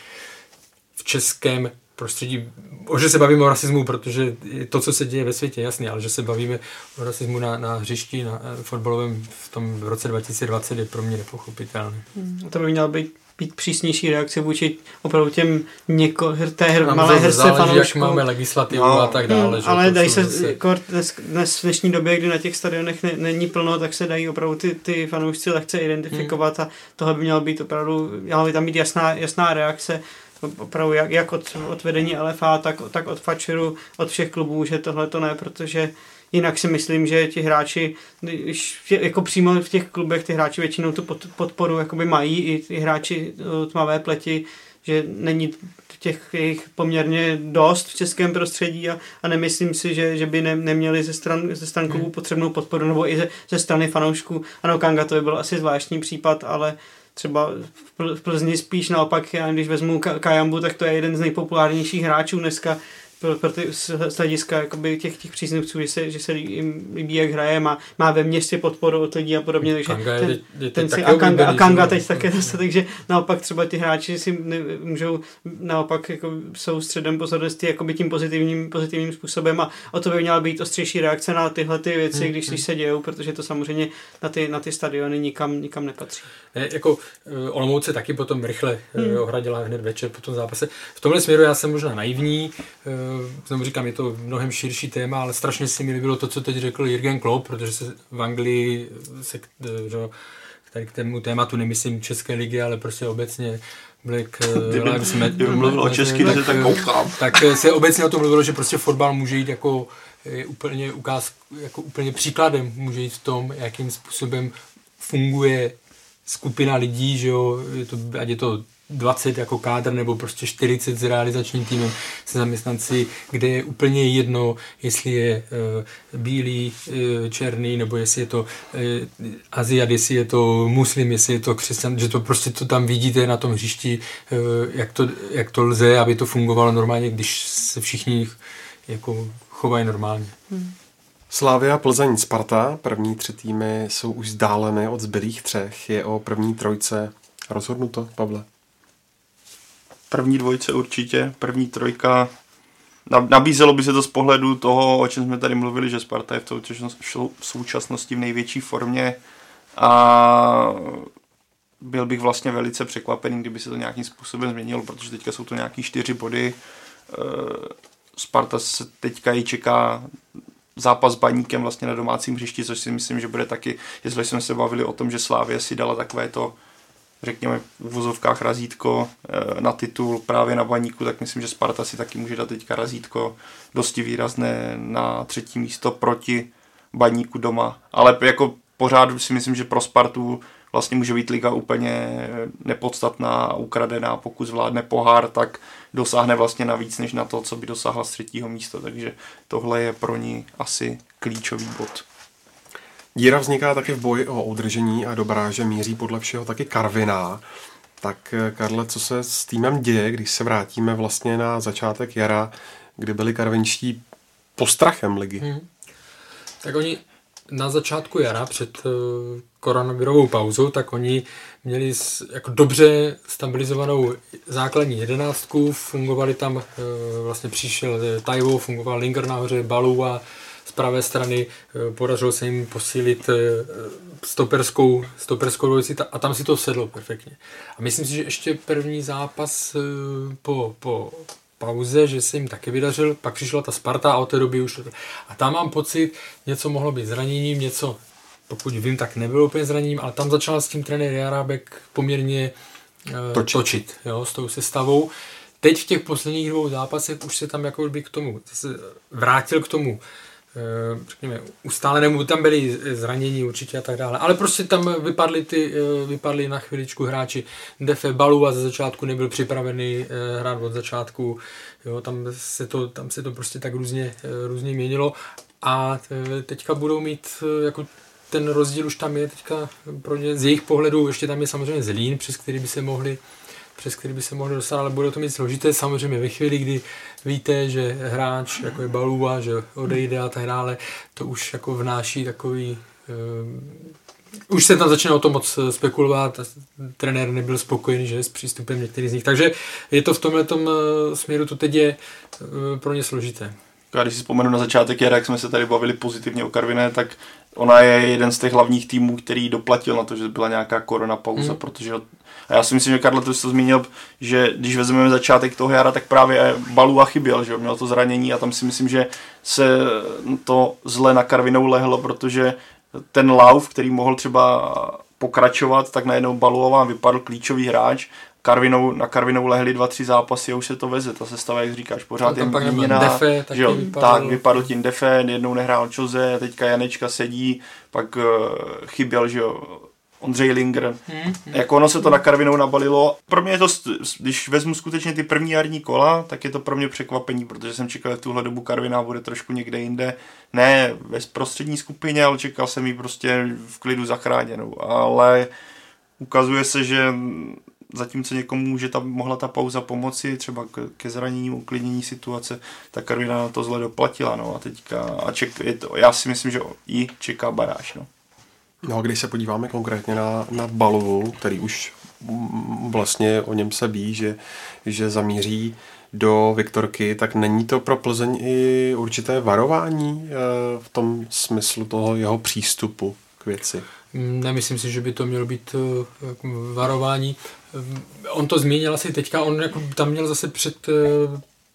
v českém prostředí, o že se bavíme o rasismu, protože to, co se děje ve světě, jasně, ale že se bavíme o rasismu na, na hřišti, na eh, fotbalovém v tom roce 2020 je pro mě nepochopitelné. Hmm, to by měla být být přísnější reakce vůči opravdu těm něko, té hr, malé herce fanoušků. jak máme legislativu no. a tak dále. Hmm, že ale dají se, zase... Jako dnes, dnes v dnešní době, kdy na těch stadionech ne, není plno, tak se dají opravdu ty, ty fanoušci lehce identifikovat hmm. a tohle by mělo být opravdu, měla by tam být jasná, jasná reakce opravdu jak, jak od, od vedení LFA, tak, tak od Fatscheru, od všech klubů, že tohle to ne, protože jinak si myslím, že ti hráči, jako přímo v těch klubech ty hráči většinou tu podporu jakoby mají, i, i hráči tmavé pleti, že není těch jejich poměrně dost v českém prostředí a, a nemyslím si, že, že by ne, neměli ze stran, ze stran klubu potřebnou podporu nebo i ze, ze strany fanoušků. Ano, Kanga to by byl asi zvláštní případ, ale třeba v Plzni spíš naopak, já když vezmu Kajambu, tak to je jeden z nejpopulárnějších hráčů dneska pro, pro ty, z hlediska jakoby těch, těch příznivců, že se, že se jim líbí, jak hraje, má, má ve městě podporu od lidí a podobně, takže Kanga ten, je, je ten si, a, Kanga, a Kanga teď také zase, takže naopak třeba ty hráči si ne, můžou naopak jako jsou středem pozornosti jakoby tím pozitivním, pozitivním způsobem a o to by měla být ostřejší reakce na tyhle ty věci, Hmm, když, když se dějou, protože to samozřejmě na ty, na ty stadiony nikam, nikam nepatří. Ne, jako eh, Olomouc se taky potom rychle hmm. ohradila hned večer po tom zápase. V tomhle směru já jsem možná naivní, eh, znovu říkám, je to mnohem širší téma, ale strašně si mi líbilo to, co teď řekl Jürgen Klopp, protože se v Anglii se k, eh, že, tady k tému tématu nemyslím České ligy, ale prostě obecně Black eh, [laughs] Lives Matter. mluvil o česky, tak, tak koukám. tak eh, se obecně o tom mluvilo, že prostě fotbal může jít jako je úplně ukáz, jako úplně příkladem může jít v tom, jakým způsobem funguje skupina lidí, že jo, je to, ať je to 20 jako kádr nebo prostě 40 s realizačním týmem se zaměstnanci, kde je úplně jedno, jestli je uh, bílý, uh, černý, nebo jestli je to uh, Aziat, jestli je to muslim, jestli je to křesťan, že to prostě to tam vidíte na tom hřišti, uh, jak, to, jak to lze, aby to fungovalo normálně, když se všichni jako chovají normálně. Slavia, Plzeň, Sparta, první tři týmy jsou už vzdáleny od zbylých třech. Je o první trojce rozhodnuto, Pavle? První dvojce určitě, první trojka. Na- Nabízelo by se to z pohledu toho, o čem jsme tady mluvili, že Sparta je v současnosti- v největší formě a byl bych vlastně velice překvapený, kdyby se to nějakým způsobem změnilo, protože teďka jsou to nějaký čtyři body. Eh, Sparta se teďka i čeká zápas s baníkem vlastně na domácím hřišti, což si myslím, že bude taky, jestli jsme se bavili o tom, že Slávě si dala takové to řekněme v vozovkách razítko eh, na titul právě na baníku, tak myslím, že Sparta si taky může dát teďka razítko dosti výrazné na třetí místo proti baníku doma. Ale jako pořád si myslím, že pro Spartu vlastně může být liga úplně nepodstatná, ukradená, pokud zvládne pohár, tak dosáhne vlastně navíc než na to, co by dosáhla z třetího místa, takže tohle je pro ní asi klíčový bod. Díra vzniká taky v boji o udržení a dobrá, že míří podle všeho taky Karviná. Tak eh, Karle, co se s týmem děje, když se vrátíme vlastně na začátek jara, kdy byli karvinští postrachem ligy? Hmm. Tak oni na začátku jara před uh, koronavirovou pauzou, tak oni měli jako dobře stabilizovanou základní jedenáctku, fungovali tam, uh, vlastně přišel eh, Taiwo, fungoval Linger nahoře, Balu a pravé strany uh, podařilo se jim posílit uh, stoperskou, stoperskou dvojici a tam si to sedlo perfektně. A myslím si, že ještě první zápas uh, po, po pauze, že se jim taky vydařil, pak přišla ta Sparta a od té doby už... A tam mám pocit, něco mohlo být zraněním, něco, pokud vím, tak nebylo úplně zraněním, ale tam začal s tím trenér Jarábek poměrně Točit. točit. jo, s tou sestavou. Teď v těch posledních dvou zápasech už se tam jako by k tomu vrátil k tomu eh, řekněme, ustálenému, tam byly zranění určitě a tak dále, ale prostě tam vypadly, ty, eh, vypadly na chviličku hráči Defe Balu a ze začátku nebyl připravený eh, hrát od začátku, jo, tam, se to, tam se to prostě tak různě, různě měnilo. A teďka budou mít jako ten rozdíl už tam je teďka pro ně, z jejich pohledu, ještě tam je samozřejmě Zlín, přes který by se mohli přes který by se mohli dostat, ale bude to mít složité. Samozřejmě ve chvíli, kdy víte, že hráč jako je Balua, že odejde a tak dále, to už jako vnáší takový uh, už se tam začne o tom moc spekulovat, a trenér nebyl spokojený že, s přístupem některých z nich, takže je to v tomhle uh, směru, to teď je pro ně složité. Já když si vzpomenu na začátek jara, jak jsme se tady bavili pozitivně o Karviné, tak ona je jeden z těch hlavních týmů, který doplatil na to, že byla nějaká korona pauza, hmm. protože a já si myslím, že Karla to zmínil, že když vezmeme začátek toho jara, tak právě Balua chyběl, že měl to zranění a tam si myslím, že se to zle na Karvinou lehlo, protože ten lauf, který mohl třeba pokračovat, tak najednou Baluová vypadl klíčový hráč, Karvinou, na Karvinou lehli dva, tři zápasy a už se to veze, ta sestava, jak říkáš, pořád je měněná, Defe, že jo, vypadal. tak vypadl tím Defe, jednou nehrál Chose, teďka Janečka sedí, pak uh, chyběl, že jo, Ondřej Linger. Hmm. Jako ono se to na Karvinou nabalilo. Pro mě je to, když vezmu skutečně ty první jarní kola, tak je to pro mě překvapení, protože jsem čekal, že v tuhle dobu Karviná bude trošku někde jinde. Ne ve prostřední skupině, ale čekal jsem ji prostě v klidu zachráněnou. Ale ukazuje se, že zatímco někomu může ta, mohla ta pauza pomoci, třeba ke zranění, uklidnění situace, tak Karviná na to zle doplatila, no a teďka, a ček, je to, já si myslím, že ji čeká baráž, no. No a když se podíváme konkrétně na, na Balovu, který už vlastně o něm se ví, že, že zamíří do Viktorky, tak není to pro Plzeň i určité varování eh, v tom smyslu toho jeho přístupu k věci? Nemyslím si, že by to mělo být eh, varování. Eh, on to zmínil asi teďka, on jako tam měl zase před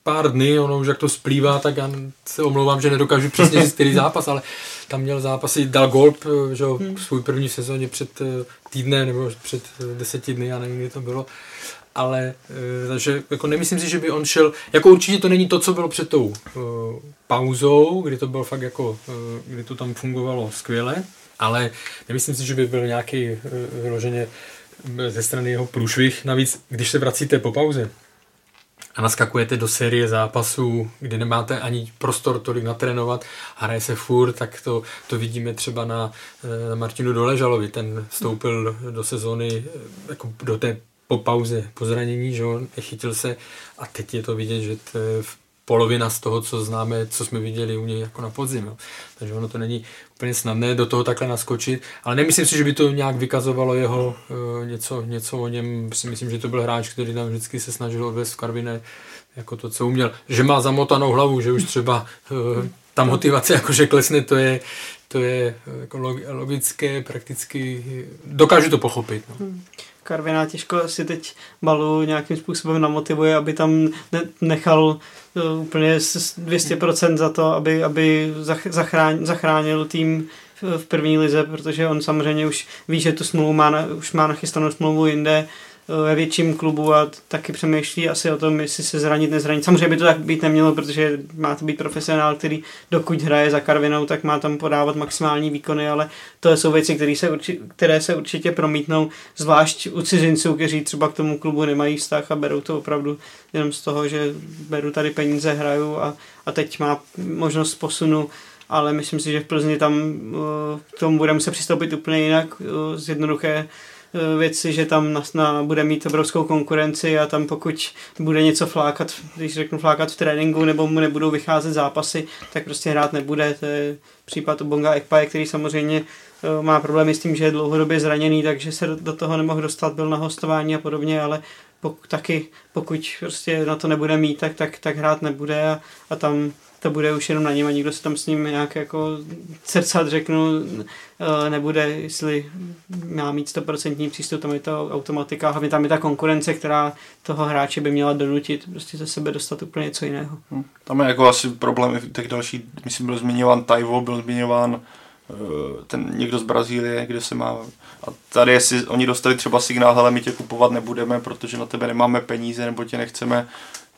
pár dny, ono už jak to splývá, tak já se omlouvám, že nedokážu přesně říct, který zápas, ale tam měl zápasy, dal gol, že jo, hmm. svůj první sezóně před eh, týdnem nebo před eh, deseti dny, já nevím, kdy to bylo. Ale eh, takže jako nemyslím si, že by on šel, jako určitě to není to, co bylo před tou uh, pauzou, kdy to bylo fakt jako, uh, kdy to tam fungovalo skvěle, ale nemyslím si, že by byl nějaký uh, vyloženě ze strany jeho průšvih. Navíc, když se vracíte po pauze, a naskakujete do série zápasů, kdy nemáte ani prostor tolik natrénovat, hraje se furt, tak to, to vidíme třeba na, na eh, Martinu Doležalovi, ten vstoupil do, sezóny eh, jako do té po pauze, po zranění, že on chytil se a teď je to vidět, že to v polovina z toho, co známe, co jsme viděli u něj jako na podzim. Jo. Takže ono to není úplně snadné do toho takhle naskočit, ale nemyslím si, že by to nějak vykazovalo jeho uh, něco, něco o něm. Si myslím, že to byl hráč, který tam vždycky se snažil odvést v Karviné jako to, co uměl. Že má zamotanou hlavu, že už třeba uh, ta motivace jakože klesne, to je, to je jako logické, prakticky, dokážu to pochopit. No. Karviná těžko si teď balu nějakým způsobem namotivuje, aby tam nechal eh, úplně 200% za to, aby, aby zachránil, zachránil tým v první lize, protože on samozřejmě už ví, že tu smlouvu má, už má nachystanou smlouvu jinde, ve větším klubu a taky přemýšlí asi o tom, jestli se zranit, nezranit. Samozřejmě by to tak být nemělo, protože má to být profesionál, který dokud hraje za Karvinou, tak má tam podávat maximální výkony, ale to jsou věci, které se, urči, které se určitě promítnou, zvlášť u cizinců, kteří třeba k tomu klubu nemají vztah a berou to opravdu jenom z toho, že beru tady peníze, hraju a, a teď má možnost posunu ale myslím si, že v Plzni tam k tomu budeme se přistoupit úplně jinak, z jednoduché Eh, věci, že tam na, na, bude mít obrovskou konkurenci a tam pokud bude něco flákat, když řeknu flákat v tréninku nebo mu nebudou vycházet zápasy, tak prostě hrát nebude. To je případ u Bonga Ekpaje, který samozřejmě eh, má problémy s tím, že je dlouhodobě zraněný, takže se do toho nemohl dostat, byl na hostování a podobně, ale pokud, taky pokud prostě na to nebude mít, tak, tak, tak hrát nebude a, a tam to bude už jenom na něm a nikdo se tam s ním nějak jako srdcat řeknu eh, nebude, jestli má mít 100% přístup, tam je to automatika, hlavně tam je ta konkurence, která toho hráče by měla donutit prostě ze sebe dostat úplně něco jiného. Hmm. Tam je jako asi problém těch další, myslím, byl zmiňován Taivo, byl zmiňován eh, ten někdo z Brazílie, kde se má a tady jestli oni dostali třeba signál, ale my tě kupovat nebudeme, protože na tebe nemáme peníze nebo tě nechceme,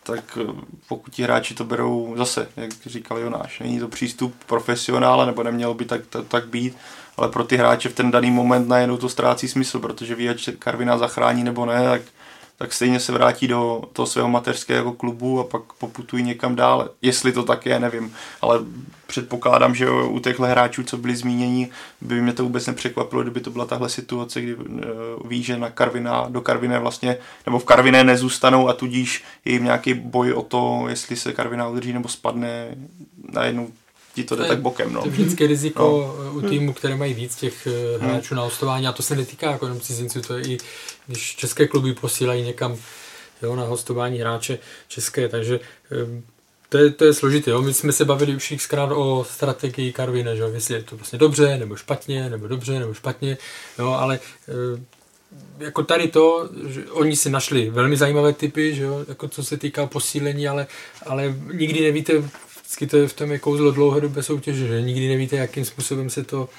tak eh, pokud ti hráči to berou zase, jak říkal Jonáš, není to přístup profesionála, nebo nemělo by tak, tak, tak být, ale pro ty hráče v ten daný moment najednou to ztrácí smysl, protože ví, ať Karvina zachrání nebo ne, tak tak stejně se vrátí do toho svého mateřského klubu a pak poputují někam dále. Jestli to tak je, nevím, ale předpokládám, že u těchto hráčů, co byli zmíněni, by mě to vůbec nepřekvapilo, kdyby to byla tahle situace, kdy uh, ví, že na Karvina, do Karviné vlastně, nebo v Karviné nezůstanou a tudíž je jim nějaký boj o to, jestli se Karviná udrží nebo spadne najednou ti to jde tak bokem. No. To je vždycky riziko no. u týmu, které mají víc těch eh, hmm. hráčů hmm. na hostování a to se netýká jako jenom cizinců, to je i když české kluby posílají někam jo, na hostování hráče české, takže eh, to je, to je složité. Jo. My jsme se bavili už xkrát o strategii Karvina, že jestli je to vlastně dobře, nebo špatně, nebo dobře, nebo špatně, jo, ale e, jako tady to, že oni si našli velmi zajímavé typy, že jo, jako co se týká posílení, ale, ale nikdy nevíte, vždycky to je v tom je kouzlo dlouhodobé soutěže, že nikdy nevíte, jakým způsobem se to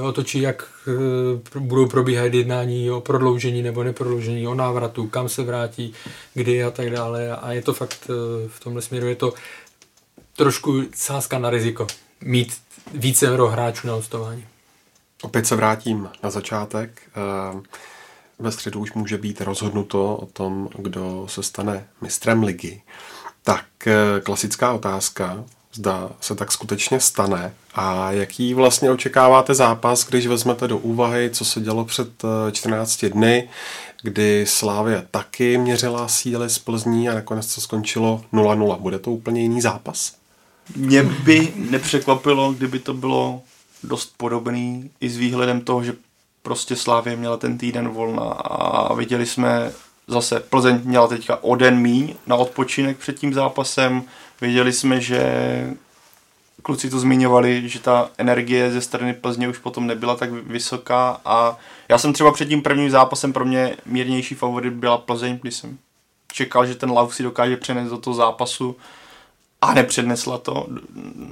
otočí, jak eh, budou probíhat jednání o prodloužení nebo neprodloužení, o návratu, kam se vrátí, kdy a tak dále. A je to fakt eh, v tomhle směru, je to trošku sázka na riziko mít více hráčů na hostování. Opět se vrátím na začátek. Eh, ve středu už může být rozhodnuto o tom, kdo se stane mistrem ligy. Tak eh, klasická otázka, zda se tak skutečně stane a jaký vlastně očekáváte zápas, když vezmete do úvahy, co se dělo před 14 dny, kdy Slávě taky měřila síly z Plzní a nakonec to skončilo 0-0. Bude to úplně jiný zápas? Mě by nepřekvapilo, kdyby to bylo dost podobný i s výhledem toho, že prostě Slávě měla ten týden volna a viděli jsme zase, Plzeň měla teďka o den míň na odpočinek před tím zápasem, viděli jsme, že kluci to zmiňovali, že ta energie ze strany Plzně už potom nebyla tak vysoká a já jsem třeba před tím prvním zápasem pro mě mírnější favorit byla Plzeň, když jsem čekal, že ten Lauf si dokáže přenést do toho zápasu a nepřednesla to.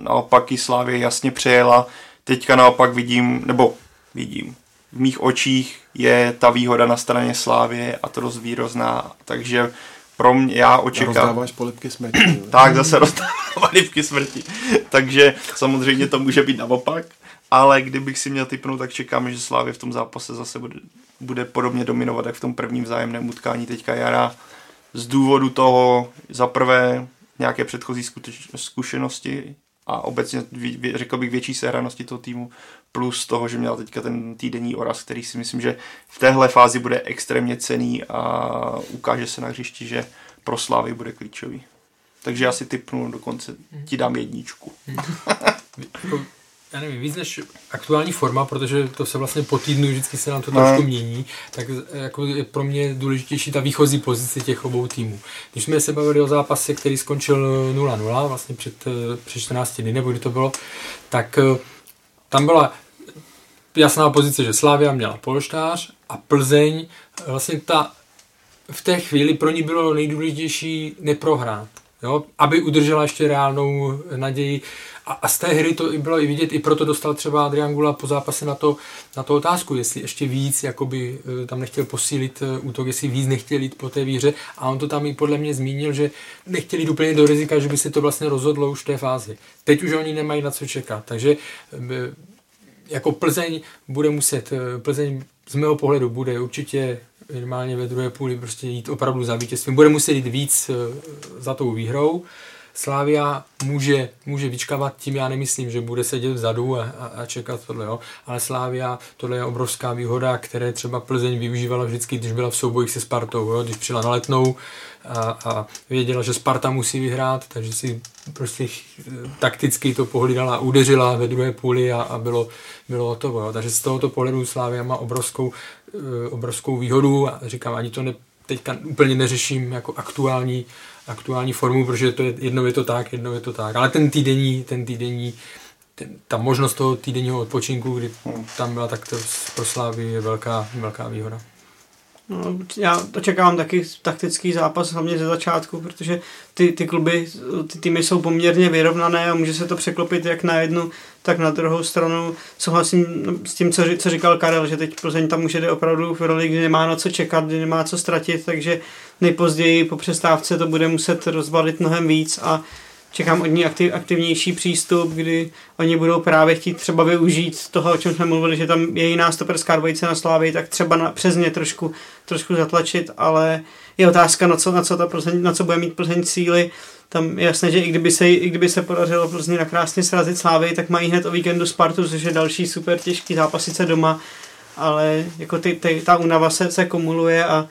Naopak i Slávě jasně přejela. Teďka naopak vidím, nebo vidím, v mých očích je ta výhoda na straně Slávě a to dost výrozná, takže pro mě, já očekávám... Rozdáváš polipky smrti. [clears throat] tak, zase rozdávám polipky smrti. takže samozřejmě to může být naopak, ale kdybych si měl typnout, tak čekám, že Slávě v tom zápase zase bude, bude podobně dominovat, jak v tom prvním vzájemném utkání teďka jara. Z důvodu toho, za prvé, nějaké předchozí zkušenosti a obecně řekl bych větší sehranosti toho týmu, plus toho, že měl teďka ten týdenní oraz, který si myslím, že v téhle fázi bude extrémně cený a ukáže se na hřišti, že pro Slávy bude klíčový. Takže já si typnu, dokonce ti dám jedničku. Jako já nevím, víc než aktuální forma, protože to se vlastně po týdnu vždycky se nám to no. trošku mění, tak jako je pro mě důležitější ta výchozí pozice těch obou týmů. Když jsme se bavili o zápase, který skončil 0-0, vlastně před, před 14 dny, nebo kdy to bylo, tak eh, tam byla jasná pozice, že Slávia měla polštář a Plzeň, vlastně ta v té chvíli pro ní bylo nejdůležitější neprohrát. Jo, aby udržela ještě reálnou naději. A, a z té hry to bylo i vidět, i proto dostal třeba Adrian Gula po zápase na to, na to otázku, jestli ještě víc jakoby, eh, tam nechtěl posílit eh, útok, jestli víc nechtěl jít po té výhře. A on to tam i podle mě zmínil, že nechtěli jít úplně do rizika, že by se to vlastně rozhodlo už v té fázi. Teď už oni nemají na co čekat. Takže eh, jako Plzeň bude muset, Plzeň z mého pohledu bude určitě minimálně ve druhé půli prostě jít opravdu za vítězstvím. Bude muset jít víc za tou výhrou. Slávia může, může vyčkávat tím, já nemyslím, že bude sedět vzadu a, a, a čekat tohle, jo. ale Slávia, tohle je obrovská výhoda, které třeba Plzeň využívala vždycky, když byla v soubojích se Spartou, jo. když přijela na letnou a, a věděla, že Sparta musí vyhrát, takže si prostě takticky to pohlídala, udeřila ve druhé půli a, a bylo, bylo hotovo. Jo. Takže z tohoto pohledu Slávia má obrovskou, eh, obrovskou výhodu a říkám, ani to ne, teďka úplně neřeším jako aktuální, aktuální formu, protože to je, jednou je to tak, jednou je to tak. Ale ten týdenní, ten týdenní, ten, ta možnost toho týdenního odpočinku, kdy tam byla, tak to pro Slávy je velká, velká výhoda. No, já očekávám taky taktický zápas, hlavně ze začátku, protože ty, ty kluby, ty týmy jsou poměrně vyrovnané a může se to překlopit jak na jednu, tak na druhou stranu. Souhlasím s tím, co, co říkal Karel, že teď Plzeň tam může jít opravdu v roli, kdy nemá na co čekat, kdy nemá co ztratit, takže nejpozději po přestávce to bude muset rozbalit mnohem víc a čekám od ní aktiv, aktivnější přístup, kdy oni budou právě chtít třeba využít toho, o čem jsme mluvili, že tam je jiná stoperská dvojice na Slávě, tak třeba na, přes ně trošku, trošku zatlačit, ale je otázka, na co, na co, ta Plzeň, na co bude mít Plzeň síly. Tam je jasné, že i kdyby se, i kdyby se podařilo Plzeň na krásně srazit Slávy, tak mají hned o víkendu Spartu, což je další super těžký zápas, sice doma, ale jako ty, ty, ta únava se, se kumuluje a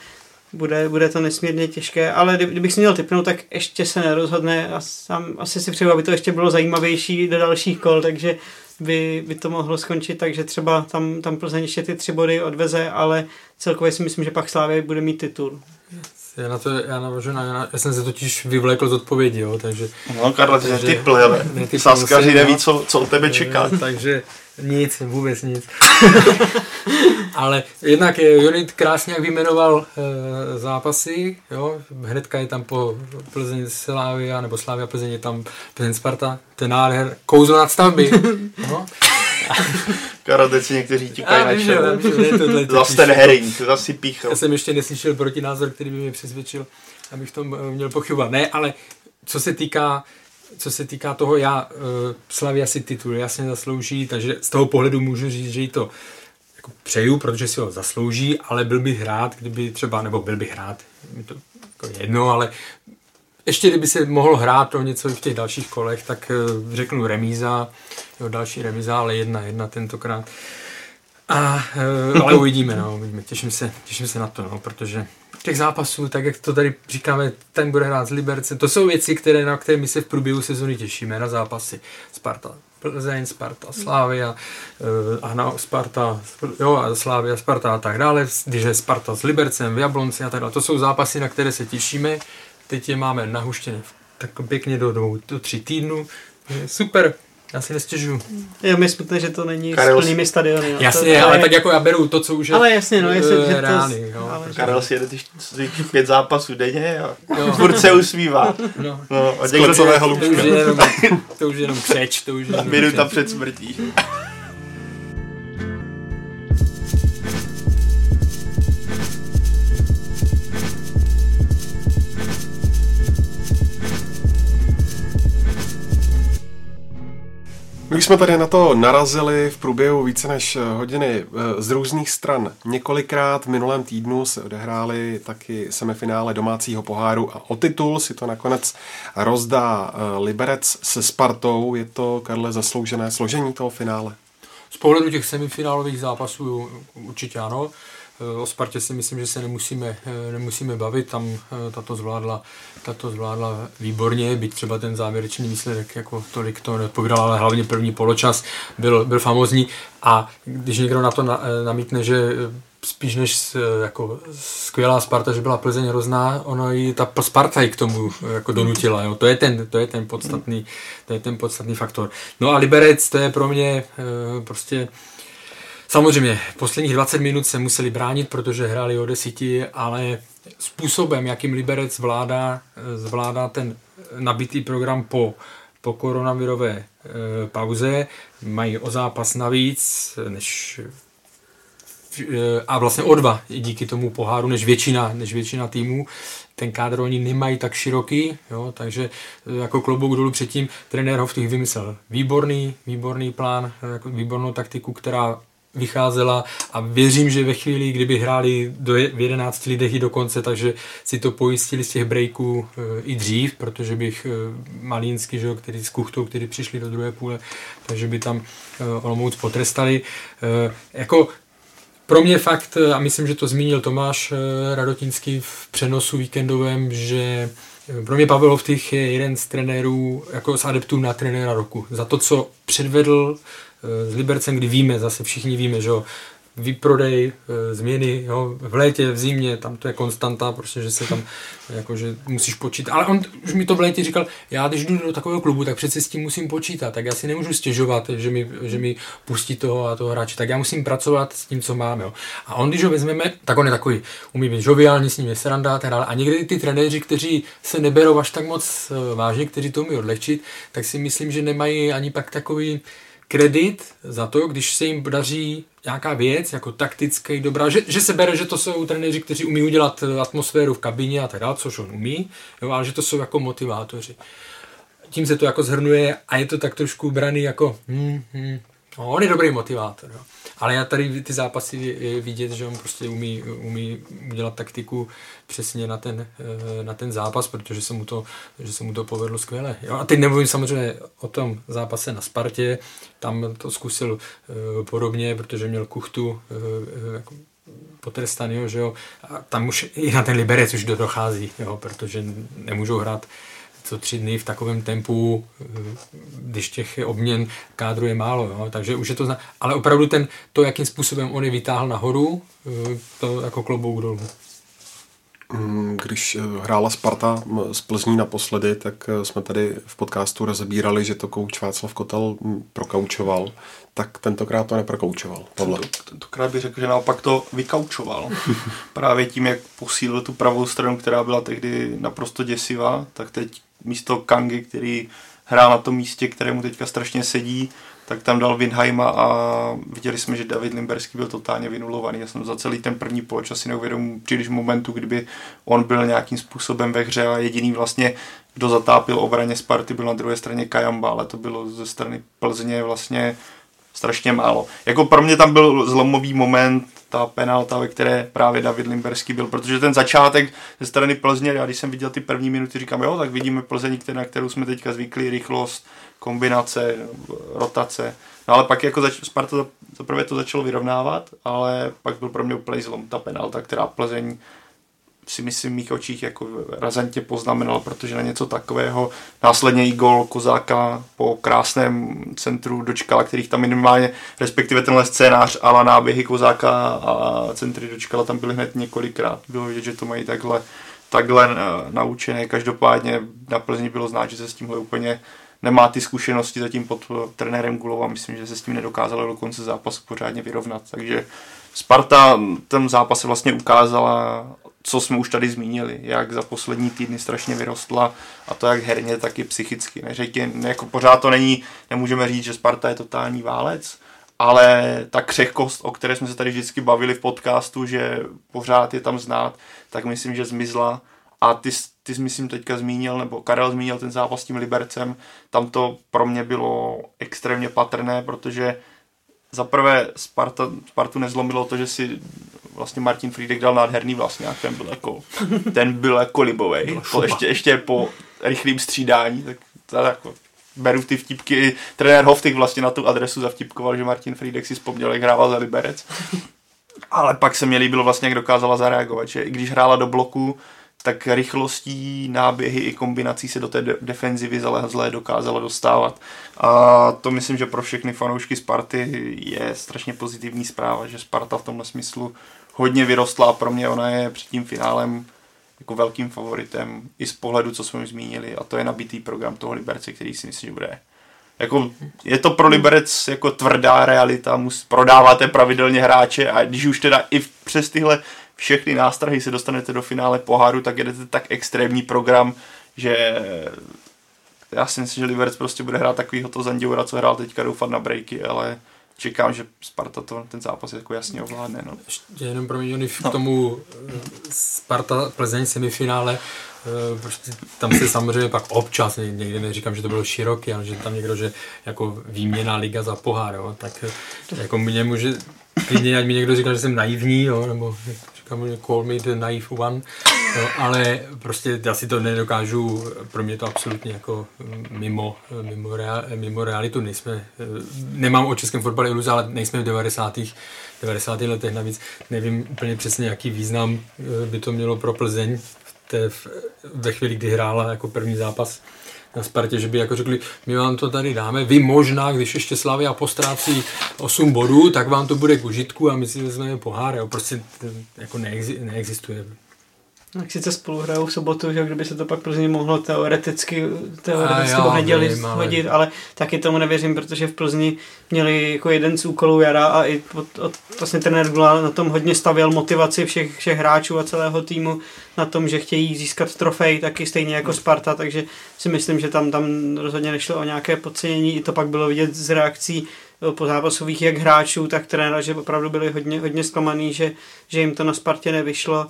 bude, bude to nesmírně těžké, ale kdybych si měl typnout, tak ještě se nerozhodne a sám asi si přeju, aby to ještě bylo zajímavější do dalších kol, takže by, by to mohlo skončit, takže třeba tam, tam Plzeň ještě ty tři body odveze, ale celkově si myslím, že pak Slávě bude mít titul. Já na to, já navážu na, já jsem se totiž vyvlékl z odpovědi, jo, takže... No Karla, ty netypl, ale Saskaři neví, co, co od tebe čeká. takže nic, vůbec nic. [laughs] Ale jednak Jonit krásně jak vyjmenoval e, zápasy, jo, hnedka je tam po Plzeň Slavia, nebo Slavia Plzeň je tam Plzeň Sparta, ten nádher, kouzlo nad stavby. no. [laughs] Karate si někteří tíkají na čelo. Zase ten herring, zase píchal. Já jsem ještě neslyšel protinázor, který by mě přesvědčil, abych tom eh, měl pochybovat. Ne, ale co se týká co se týká toho, já uh, Slavia si titul jasně zaslouží, takže z toho pohledu můžu říct, že jí to jako přeju, protože si ho zaslouží, ale byl bych rád, kdyby třeba, nebo byl bych rád, mi to jako jedno, ale ještě kdyby se mohl hrát o něco v těch dalších kolech, tak uh, řeknu remíza, jo, další remíza, ale jedna, jedna tentokrát. A, uh, ale uvidíme, no, uvidíme. Těším se, těším se na to, no, protože těch zápasů, tak jak to tady říkáme, ten bude hrát s Libercem. To jsou věci, které, na které my se v průběhu sezóny těšíme, na zápasy. Sparta, Plzeň, Sparta, Slávia, uh, na Sparta, jo, a Slávia, Sparta a tak dále, když je Sparta s Libercem, v Jablonci a tak dále. To jsou zápasy, na které se těšíme. Teď je máme nahuštěné tak pěkně do, do, do tří týdnů. Super, já si nestěžuju. Je mi smutné, že to není Karel... s plnými stadiony. No. Jasně, to, ale, ale tak jako já beru to, co už je ale jasně, no, jestli, že reálný, to, ale Karel si jede ty pět zápasů denně a no. furt se usmívá. No, no a to, už je jenom, to už je jenom křeč, to už je jenom Minuta před smrtí. My jsme tady na to narazili v průběhu více než hodiny eh, z různých stran. Několikrát v minulém týdnu se odehrály taky semifinále domácího poháru a o titul si to nakonec rozdá eh, Liberec se Spartou. Je to, Karle, zasloužené složení toho finále? Z pohledu těch semifinálových zápasů určitě ano. O Spartě si myslím, že se nemusíme, nemusíme bavit, tam eh, tato zvládla, tato zvládla výborně, byť třeba ten závěrečný výsledek jako tolik to nepovídal, ale hlavně první poločas byl, byl famozní a když někdo na to na, eh, namítne, že spíš než eh, jako skvělá Sparta, že byla Plzeň hrozná, ono i ta Sparta i k tomu jako donutila, jo. To je ten, to je ten podstatný, to je ten podstatný faktor. No a Liberec, to je pro mě prostě Samozřejmě, posledních 20 minut se museli bránit, protože hráli o desíti, ale způsobem, jakým Liberec zvládá, zvládá ten nabitý program po, po koronavirové e, pauze, mají o zápas navíc, než e, a vlastně o dva díky tomu poháru, než většina, než většina týmů. Ten kádr oni nemají tak široký, jo, takže jako klobouk dolů předtím trenér Hovtych vymyslel výborný, výborný plán, jako výbornou taktiku, která vycházela a věřím, že ve chvíli, kdyby hráli do v 11 lidech i dokonce, takže si to pojistili z těch breaků e, i dřív, protože bych e, Malínsky, že, který s Kuchtou, který přišli do druhé půle, takže by tam e, Olomouc potrestali. E, jako pro mě fakt, a myslím, že to zmínil Tomáš Radotinský v přenosu víkendovém, že pro mě Pavel Hovtych je jeden z trenérů, jako z adeptů na trenéra roku. Za to, co předvedl s Libercem, kdy víme, zase všichni víme, že jo, výprodej, e, změny, jo, v létě, v zimě, tam to je konstanta, prostě, že se tam, jako, že musíš počítat. Ale on už mi to v létě říkal, já když jdu do takového klubu, tak přece s tím musím počítat, tak já si nemůžu stěžovat, že mi, že mi pustí toho a toho hráče, tak já musím pracovat s tím, co máme. Jo. A on, když ho vezmeme, tak on je takový, umí být žoviální, s ním je sranda, tak A někdy ty trenéři, kteří se neberou až tak moc e, vážně, kteří to umí odlehčit, tak si myslím, že nemají ani pak takový, kredit za to, když se jim daří nějaká věc, jako taktický dobrá, že, že se bere, že to jsou trenéři, kteří umí udělat atmosféru v kabině a tak dále, což on umí, jo, ale že to jsou jako motivátoři. Tím se to jako zhrnuje a je to tak trošku braný jako, hmm, hmm, no, on je dobrý motivátor. Jo. Ale já tady ty zápasy vidět, že on prostě umí, umí udělat taktiku přesně na ten, eh, na ten zápas, protože se mu to, že se mu to povedlo skvěle. Jo, a teď nemluvím samozřejmě o tom zápase na Spartě, tam to zkusil uh, podobně, protože měl kuchtu uh, jako potrestaný, že jo, a tam už i na ten Liberec už dochází, jo, protože nemůžou hrát co tři dny v takovém tempu, když těch obměn kádru je málo, jo? takže už je to zna... Ale opravdu ten, to, jakým způsobem on je vytáhl nahoru, to jako klobouk dolů. Mm, když eh, hrála Sparta z Plzní naposledy, tak eh, jsme tady v podcastu rozebírali, že to kouč Václav Kotel mm, prokaučoval, tak tentokrát to neprokaučoval. Tohle. Tento, tentokrát bych řekl, že naopak to vykaučoval. [laughs] Právě tím, jak posílil tu pravou stranu, která byla tehdy naprosto děsivá, tak teď místo Kangy, který hrál na tom místě, kterému teďka strašně sedí, tak tam dal Winheima a viděli jsme, že David Limberský byl totálně vynulovaný. Já jsem za celý ten první poločas si neuvědomil příliš momentu, kdyby on byl nějakým způsobem ve hře a jediný vlastně, kdo zatápil obraně Sparty, byl na druhé straně Kajamba, ale to bylo ze strany Plzně vlastně strašně málo. Jako pro mě tam byl zlomový moment, ta penalta, ve které právě David Limberský byl, protože ten začátek ze strany Plzně, já když jsem viděl ty první minuty, říkám, jo, tak vidíme Plzeň, na kterou jsme teďka zvykli, rychlost, kombinace, rotace. No ale pak jako zač- Sparta zaprvé to začalo vyrovnávat, ale pak byl pro mě úplný zlom ta penalta, která Plzeň si myslím mých očích jako razantně poznamenal, protože na něco takového následně i gol Kozáka po krásném centru dočkala, kterých tam minimálně, respektive tenhle scénář ale náběhy Kozáka a centry dočkala tam byly hned několikrát. Bylo vidět, že to mají takhle, takhle naučené. Každopádně na Plzni bylo znát, že se s tímhle úplně nemá ty zkušenosti zatím pod trenérem Gulova. Myslím, že se s tím nedokázalo do konce zápasu pořádně vyrovnat. Takže Sparta ten zápas vlastně ukázala co jsme už tady zmínili, jak za poslední týdny strašně vyrostla a to jak herně, tak i psychicky. Neřekně, jako pořád to není, nemůžeme říct, že Sparta je totální válec, ale ta křehkost, o které jsme se tady vždycky bavili v podcastu, že pořád je tam znát, tak myslím, že zmizla a ty, ty jsi myslím teďka zmínil, nebo Karel zmínil ten zápas s tím Libercem, tam to pro mě bylo extrémně patrné, protože za prvé Sparta, Spartu nezlomilo to, že si vlastně Martin Friedek dal nádherný vlastně, ten byl jako, ten byl jako libovej, po, ještě, ještě po rychlým střídání, tak to jako beru ty vtipky, trenér Hoftych vlastně na tu adresu zavtipkoval, že Martin Friedek si vzpomněl, jak hrával za Liberec. Ale pak se mi líbilo vlastně, jak dokázala zareagovat, že i když hrála do bloku, tak rychlostí, náběhy i kombinací se do té de- defenzivy zalezlé dokázala dostávat. A to myslím, že pro všechny fanoušky Sparty je strašně pozitivní zpráva, že Sparta v tomhle smyslu hodně vyrostla a pro mě ona je před tím finálem jako velkým favoritem i z pohledu, co jsme už zmínili a to je nabitý program toho Liberce, který si myslím, že bude jako, je to pro Liberec jako tvrdá realita, mus, prodáváte pravidelně hráče a když už teda i přes tyhle všechny nástrahy se dostanete do finále poháru, tak jedete tak extrémní program, že já si myslím, že Liberec prostě bude hrát takovýho to Zanděura, co hrál teďka doufat na breaky, ale čekám, že Sparta to, ten zápas jako jasně ovládne. No. Ještě jenom pro mě k no. tomu no. Sparta Plzeň semifinále, eh, prostě tam se samozřejmě pak občas, někde neříkám, že to bylo široký, ale že tam někdo, že jako výměna liga za pohár, jo, tak jako mě může klidně, ať mi někdo říká, že jsem naivní, jo, nebo říkám, call me the naive one, jo, ale prostě já si to nedokážu, pro mě to absolutně jako mimo, mimo, real, mimo realitu, nejsme, nemám o českém fotbale iluze, ale nejsme v 90. 90. letech, navíc nevím úplně přesně, jaký význam by to mělo pro Plzeň v té, ve chvíli, kdy hrála jako první zápas na Spartě, že by jako řekli, my vám to tady dáme, vy možná, když ještě Slavia postrácí 8 bodů, tak vám to bude k užitku a my si vezmeme pohár, jo. prostě jako neexi- neexistuje. Tak sice spolu hrajou v sobotu, že kdyby se to pak Plzni mohlo teoreticky, teoreticky v neděli hodit, ale taky tomu nevěřím, protože v Plzni měli jako jeden z úkolů jara a i od, od, vlastně trenér Gula na tom hodně stavěl motivaci všech, všech hráčů a celého týmu na tom, že chtějí získat trofej, taky stejně jako Sparta, takže si myslím, že tam, tam rozhodně nešlo o nějaké podcenění, i to pak bylo vidět z reakcí po zápasových jak hráčů, tak trenéra, že opravdu byli hodně, hodně zklamaný, že, že jim to na Spartě nevyšlo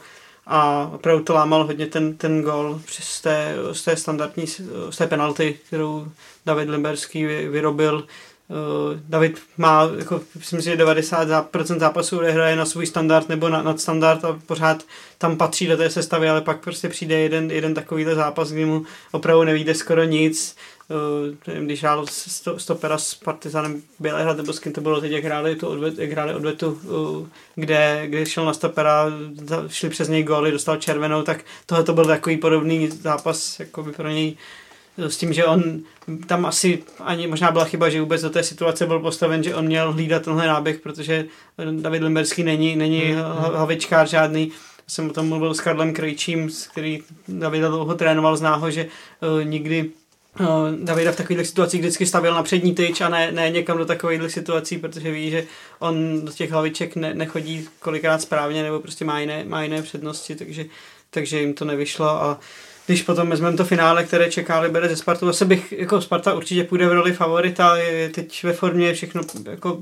a opravdu to lámal hodně ten, ten gol z té, z té standardní, z té penalty, kterou David Limberský vyrobil. Eh, David má, jako, myslím si, že 90% zápasů odehraje na svůj standard nebo na nadstandard a pořád tam patří do té sestavy, ale pak prostě přijde jeden, jeden takovýhle zápas, kdy mu opravdu nevíde skoro nic. Uh, když hrál sto, stopera s Partizanem Bělehrad, nebo s kým to bylo teď, jak hráli, tu odvet, jak hráli odvetu, uh, kde, kde šel na stopera, šli přes něj góly, dostal červenou, tak tohle to byl takový podobný zápas jako by pro něj s tím, že on tam asi ani možná byla chyba, že vůbec do té situace byl postaven, že on měl hlídat tenhle náběh, protože David Limberský není, není hmm. hlavičkář žádný. Jsem o tom mluvil s Karlem Krejčím, který Davida dlouho trénoval, zná ho, že uh, nikdy Davida v takových situacích vždycky stavil na přední tyč a ne, ne někam do takových situací, protože ví, že on do těch hlaviček ne, nechodí kolikrát správně nebo prostě má jiné, má jiné přednosti, takže, takže jim to nevyšlo a když potom vezmeme to finále, které čeká Liberec ze Spartu, zase bych, jako Sparta určitě půjde v roli favorita, je teď ve formě všechno, jako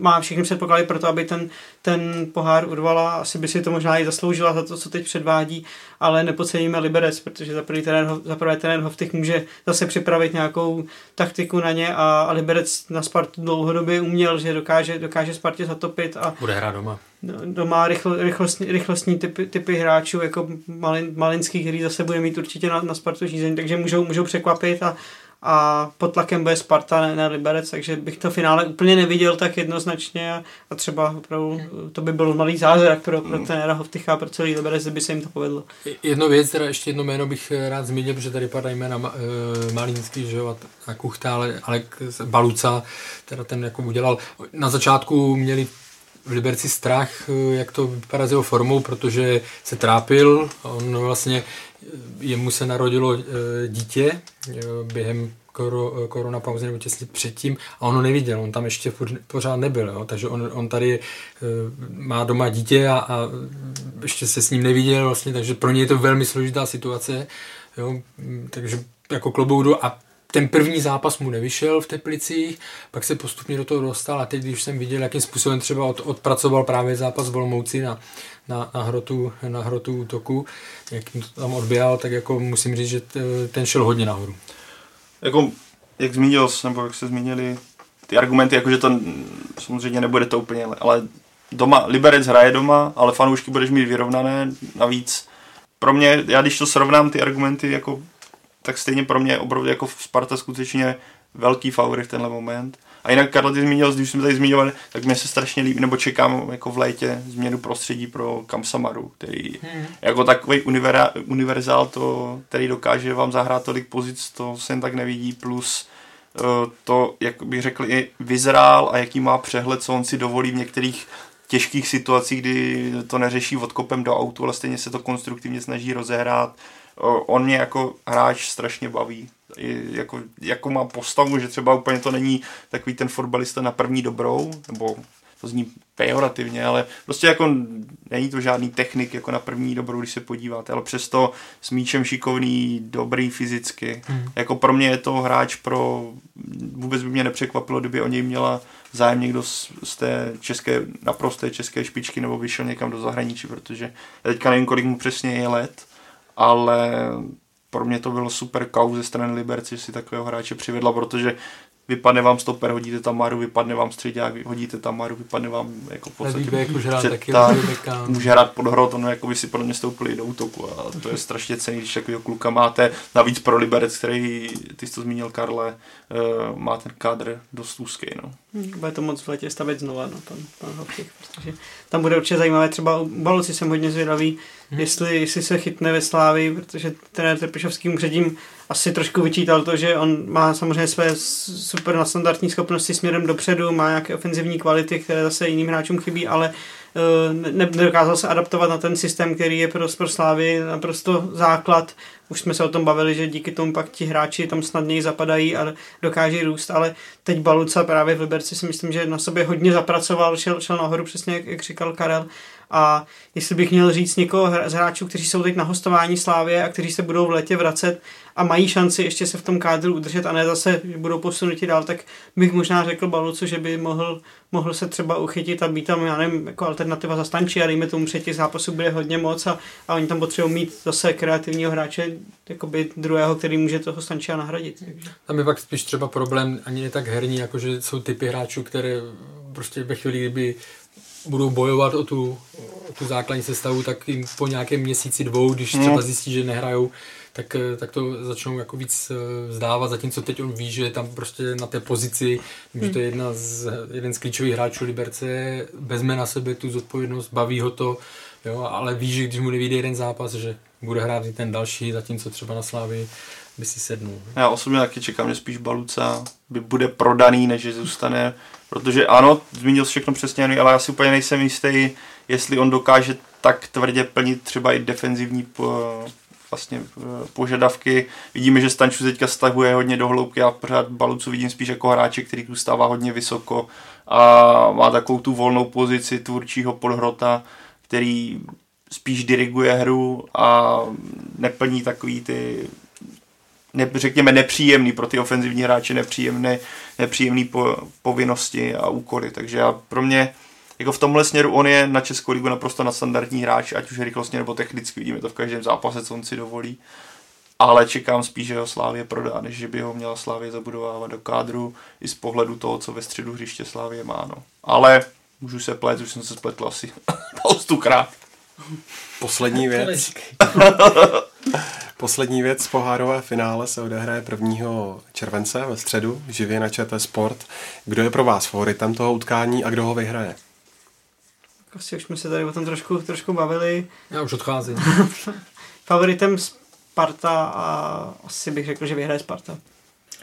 má všechny předpoklady pro to, aby ten, ten pohár urvala, asi by si to možná i zasloužila za to, co teď předvádí, ale nepodceníme Liberec, protože za, první terén, za prvé terén Hoftych může zase připravit nějakou taktiku na ně a, a Liberec na Spartu dlouhodobě uměl, že dokáže, dokáže Spartě zatopit a bude hrát doma doma rychl, rychlostní, rychlostní typy, typy hráčů, jako Malin, Malinský, který zase bude mít určitě na, na Spartu řízení, takže můžou, můžou překvapit a, a pod tlakem bude Sparta, ne, ne Liberec, takže bych to finále úplně neviděl tak jednoznačně a, a třeba opravdu to by byl malý zázrak pro, pro trenéra Hovtycha a pro celý Liberec, kdyby se jim to povedlo. Jedno věc, teda ještě jedno jméno bych rád zmínil, protože tady padají jména uh, Malínský, že jo, a Kuchta, ale, ale Baluca, teda ten jako udělal, na začátku měli v Liberci strach, eh, jak to vypadá s jeho formou, protože se trápil. On vlastně, eh, jemu se narodilo eh, dítě během korona pauzy nebo těsně předtím a on ho neviděl, on tam ještě pořád nebyl, jo? takže on, on tady má doma dítě a, a ještě se s ním neviděl vlastně, takže pro ně je to velmi složitá situace, jo? takže jako kloboudu a ten první zápas mu nevyšel v Teplicích, pak se postupně do toho dostal a teď, když jsem viděl, jakým způsobem třeba od, odpracoval právě zápas v Olomouci na, na, na, hrotu, na hrotu útoku, jak to tam odběhal, tak jako musím říct, že ten šel hodně nahoru. Jako, jak zmínil nebo jak se zmínili ty argumenty, jakože to samozřejmě nebude to úplně, ale doma, Liberec hraje doma, ale fanoušky budeš mít vyrovnané, navíc pro mě, já když to srovnám ty argumenty jako tak stejně pro mě opravdu jako Sparta skutečně velký favorit v tenhle moment. A jinak Karl ty zmínil, když jsme tady zmiňovali, tak mě se strašně líbí, nebo čekám jako v létě změnu prostředí pro Kamsamaru, který hmm. jako takový univer, univerzál, to, který dokáže vám zahrát tolik pozic, to se jen tak nevidí, plus uh, to, jak bych řekl, i vyzrál a jaký má přehled, co on si dovolí v některých těžkých situacích, kdy to neřeší odkopem do autu, ale stejně se to konstruktivně snaží rozehrát on mě jako hráč strašně baví. Jako, jako má postavu, že třeba úplně to není takový ten fotbalista na první dobrou, nebo to zní pejorativně, ale prostě jako není to žádný technik jako na první dobrou, když se podíváte, ale přesto s míčem šikovný, dobrý fyzicky. Hmm. Jako pro mě je to hráč pro, vůbec by mě nepřekvapilo, kdyby o něj měla zájem někdo z, z té české, naprosté české špičky nebo vyšel někam do zahraničí, protože teďka nevím, kolik mu přesně je let, ale pro mě to bylo super kau ze strany Liberci, že si takového hráče přivedla, protože vypadne vám stoper, hodíte tam Maru, vypadne vám středák, hodíte tam Maru, vypadne vám jako v podstatě už hrát taky tak, může hrát pod hrot, ono jako by si podle mě stoupili do útoku a to je strašně cený, když takového kluka máte, navíc pro Liberec, který, ty jsi to zmínil Karle, uh, má ten kádr dost úzký, no. Hmm, bude to moc v letě stavět znova, no, pan, pan protože tam bude určitě zajímavé, třeba u Baluci jsem hodně zvědavý, hmm. jestli, jestli se chytne ve Slávi, protože ten Trpišovský předtím asi trošku vyčítal to, že on má samozřejmě své super nadstandardní schopnosti směrem dopředu, má nějaké ofenzivní kvality, které zase jiným hráčům chybí, ale uh, nedokázal se adaptovat na ten systém, který je pro, pro Slávy naprosto základ. Už jsme se o tom bavili, že díky tomu pak ti hráči tam snadněji zapadají a dokáží růst, ale teď Baluca právě v Liberci si myslím, že na sobě hodně zapracoval, šel, šel nahoru přesně jak, jak říkal Karel a jestli bych měl říct někoho z hráčů, kteří jsou teď na hostování Slávě a kteří se budou v letě vracet a mají šanci ještě se v tom kádru udržet a ne zase, že budou posunuti dál, tak bych možná řekl Balucu, že by mohl, mohl se třeba uchytit a být tam, já nevím, jako alternativa za Stanči a dejme tomu před těch zápasů bude hodně moc a, a oni tam potřebují mít zase kreativního hráče, jakoby druhého, který může toho Stančia nahradit. Tam je pak spíš třeba problém ani ne tak herní, jako že jsou typy hráčů, které prostě ve chvíli, kdyby budou bojovat o tu, o tu základní sestavu, tak jim po nějakém měsíci dvou, když třeba no. zjistí, že nehrajou, tak, tak to začnou jako víc eh, vzdávat, zatímco teď on ví, že je tam prostě na té pozici, hmm. že to je jedna z, jeden z klíčových hráčů Liberce, vezme na sebe tu zodpovědnost, baví ho to, jo, ale ví, že když mu nevíde jeden zápas, že bude hrát i ten další, zatímco třeba na Slávy by si sednul. Já osobně taky čekám, že spíš Baluca by bude prodaný, než že zůstane Protože ano, zmínil jsi všechno přesně, ale já si úplně nejsem jistý, jestli on dokáže tak tvrdě plnit třeba i defenzivní po, vlastně eh, požadavky. Vidíme, že Stanču teďka stahuje hodně do hloubky a pořád Balucu vidím spíš jako hráče, který tu stává hodně vysoko a má takovou tu volnou pozici tvůrčího podhrota, který spíš diriguje hru a neplní takový ty ne, řekněme nepříjemný pro ty ofenzivní hráče nepříjemné, nepříjemný po, povinnosti a úkoly, takže já, pro mě jako v tomhle směru on je na Českou ligu naprosto na standardní hráč, ať už rychlostně nebo technicky, vidíme to v každém zápase, co on si dovolí. Ale čekám spíš, že ho Slávě prodá, než že by ho měla Slávě zabudovávat do kádru i z pohledu toho, co ve středu hřiště Slávě má. No. Ale můžu se plet, už jsem se spletl asi [laughs] spoustukrát. Poslední věc. Poslední věc, pohárové finále se odehraje 1. července ve středu, živě na ČT Sport. Kdo je pro vás favoritem toho utkání a kdo ho vyhraje? Asi už jsme se tady o tom trošku, trošku bavili. Já už odcházím. [laughs] Favoritem Sparta a asi bych řekl, že vyhraje Sparta.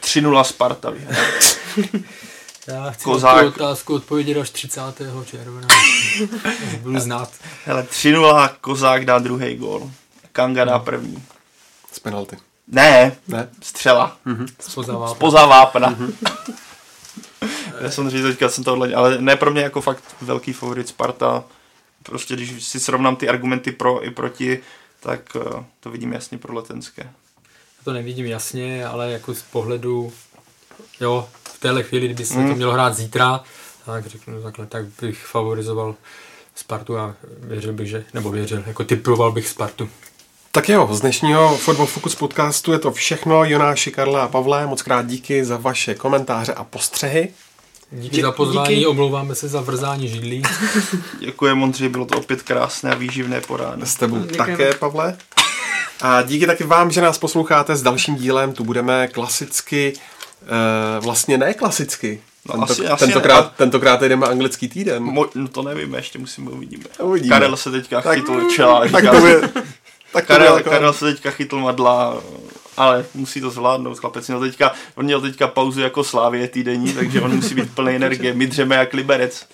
3-0 Sparta vyhraje. [laughs] Já chci Kozák. na tu otázku odpovědět až 30. června. [laughs] Budu znát. Hele, 3-0 Kozák dá druhý gól. Kanga dá první. Z penalty. Ne, Ne? střela. Spoza vápna. Spoza vápna. [laughs] Já samozřejmě teďka jsem tohle, ale ne pro mě jako fakt velký favorit Sparta. Prostě když si srovnám ty argumenty pro i proti, tak eh, to vidím jasně pro letenské. To nevidím jasně, ale jako z pohledu, jo, v téhle chvíli, kdyby se Hmm. to mělo hrát zítra, tak řeknu takhle, tak bych favorizoval Spartu a věřil bych, že, nebo věřil, jako typoval bych Spartu. Tak jo, z dnešního Football Focus podcastu je to všechno. Jonáši, Karla a Pavle, moc krát díky za vaše komentáře a postřehy. Díky za pozvání, díky. omlouváme se za vrzání židlí. [laughs] Děkuji Mondři, bylo to opět krásné a výživné podání. S tebou Děkujeme. také, Pavle. A díky taky vám, že nás posloucháte s dalším dílem. Tu budeme klasicky, uh, vlastně ne klasicky. No, Tento, asi- asi tentokrát, ne. tentokrát jdeme anglický týden. Mo- no to nevím, ještě musíme uvidíme. Uvidíme. Karel se teďka Tak- chytl čela. tak to bude, tak Karel, jako- Karel se teďka chytl madla, ale musí to zvládnout. Chlapec měl teďka, on měl teďka pauzu jako Slávě týdenní, takže on musí být plný [laughs] energie. My dřeme jak liberec.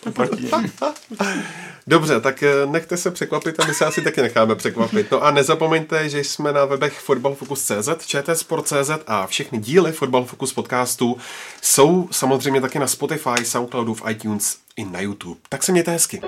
Dobře, tak eh, nechte se překvapit a my se asi taky necháme překvapit. No a nezapomeňte, že jsme na webech fotbalfocus.cz, čtsport.cz a všechny díly Fotbal Focus podcastu jsou samozřejmě taky na Spotify, Soundcloudu, v iTunes i na YouTube. Tak se mějte hezky.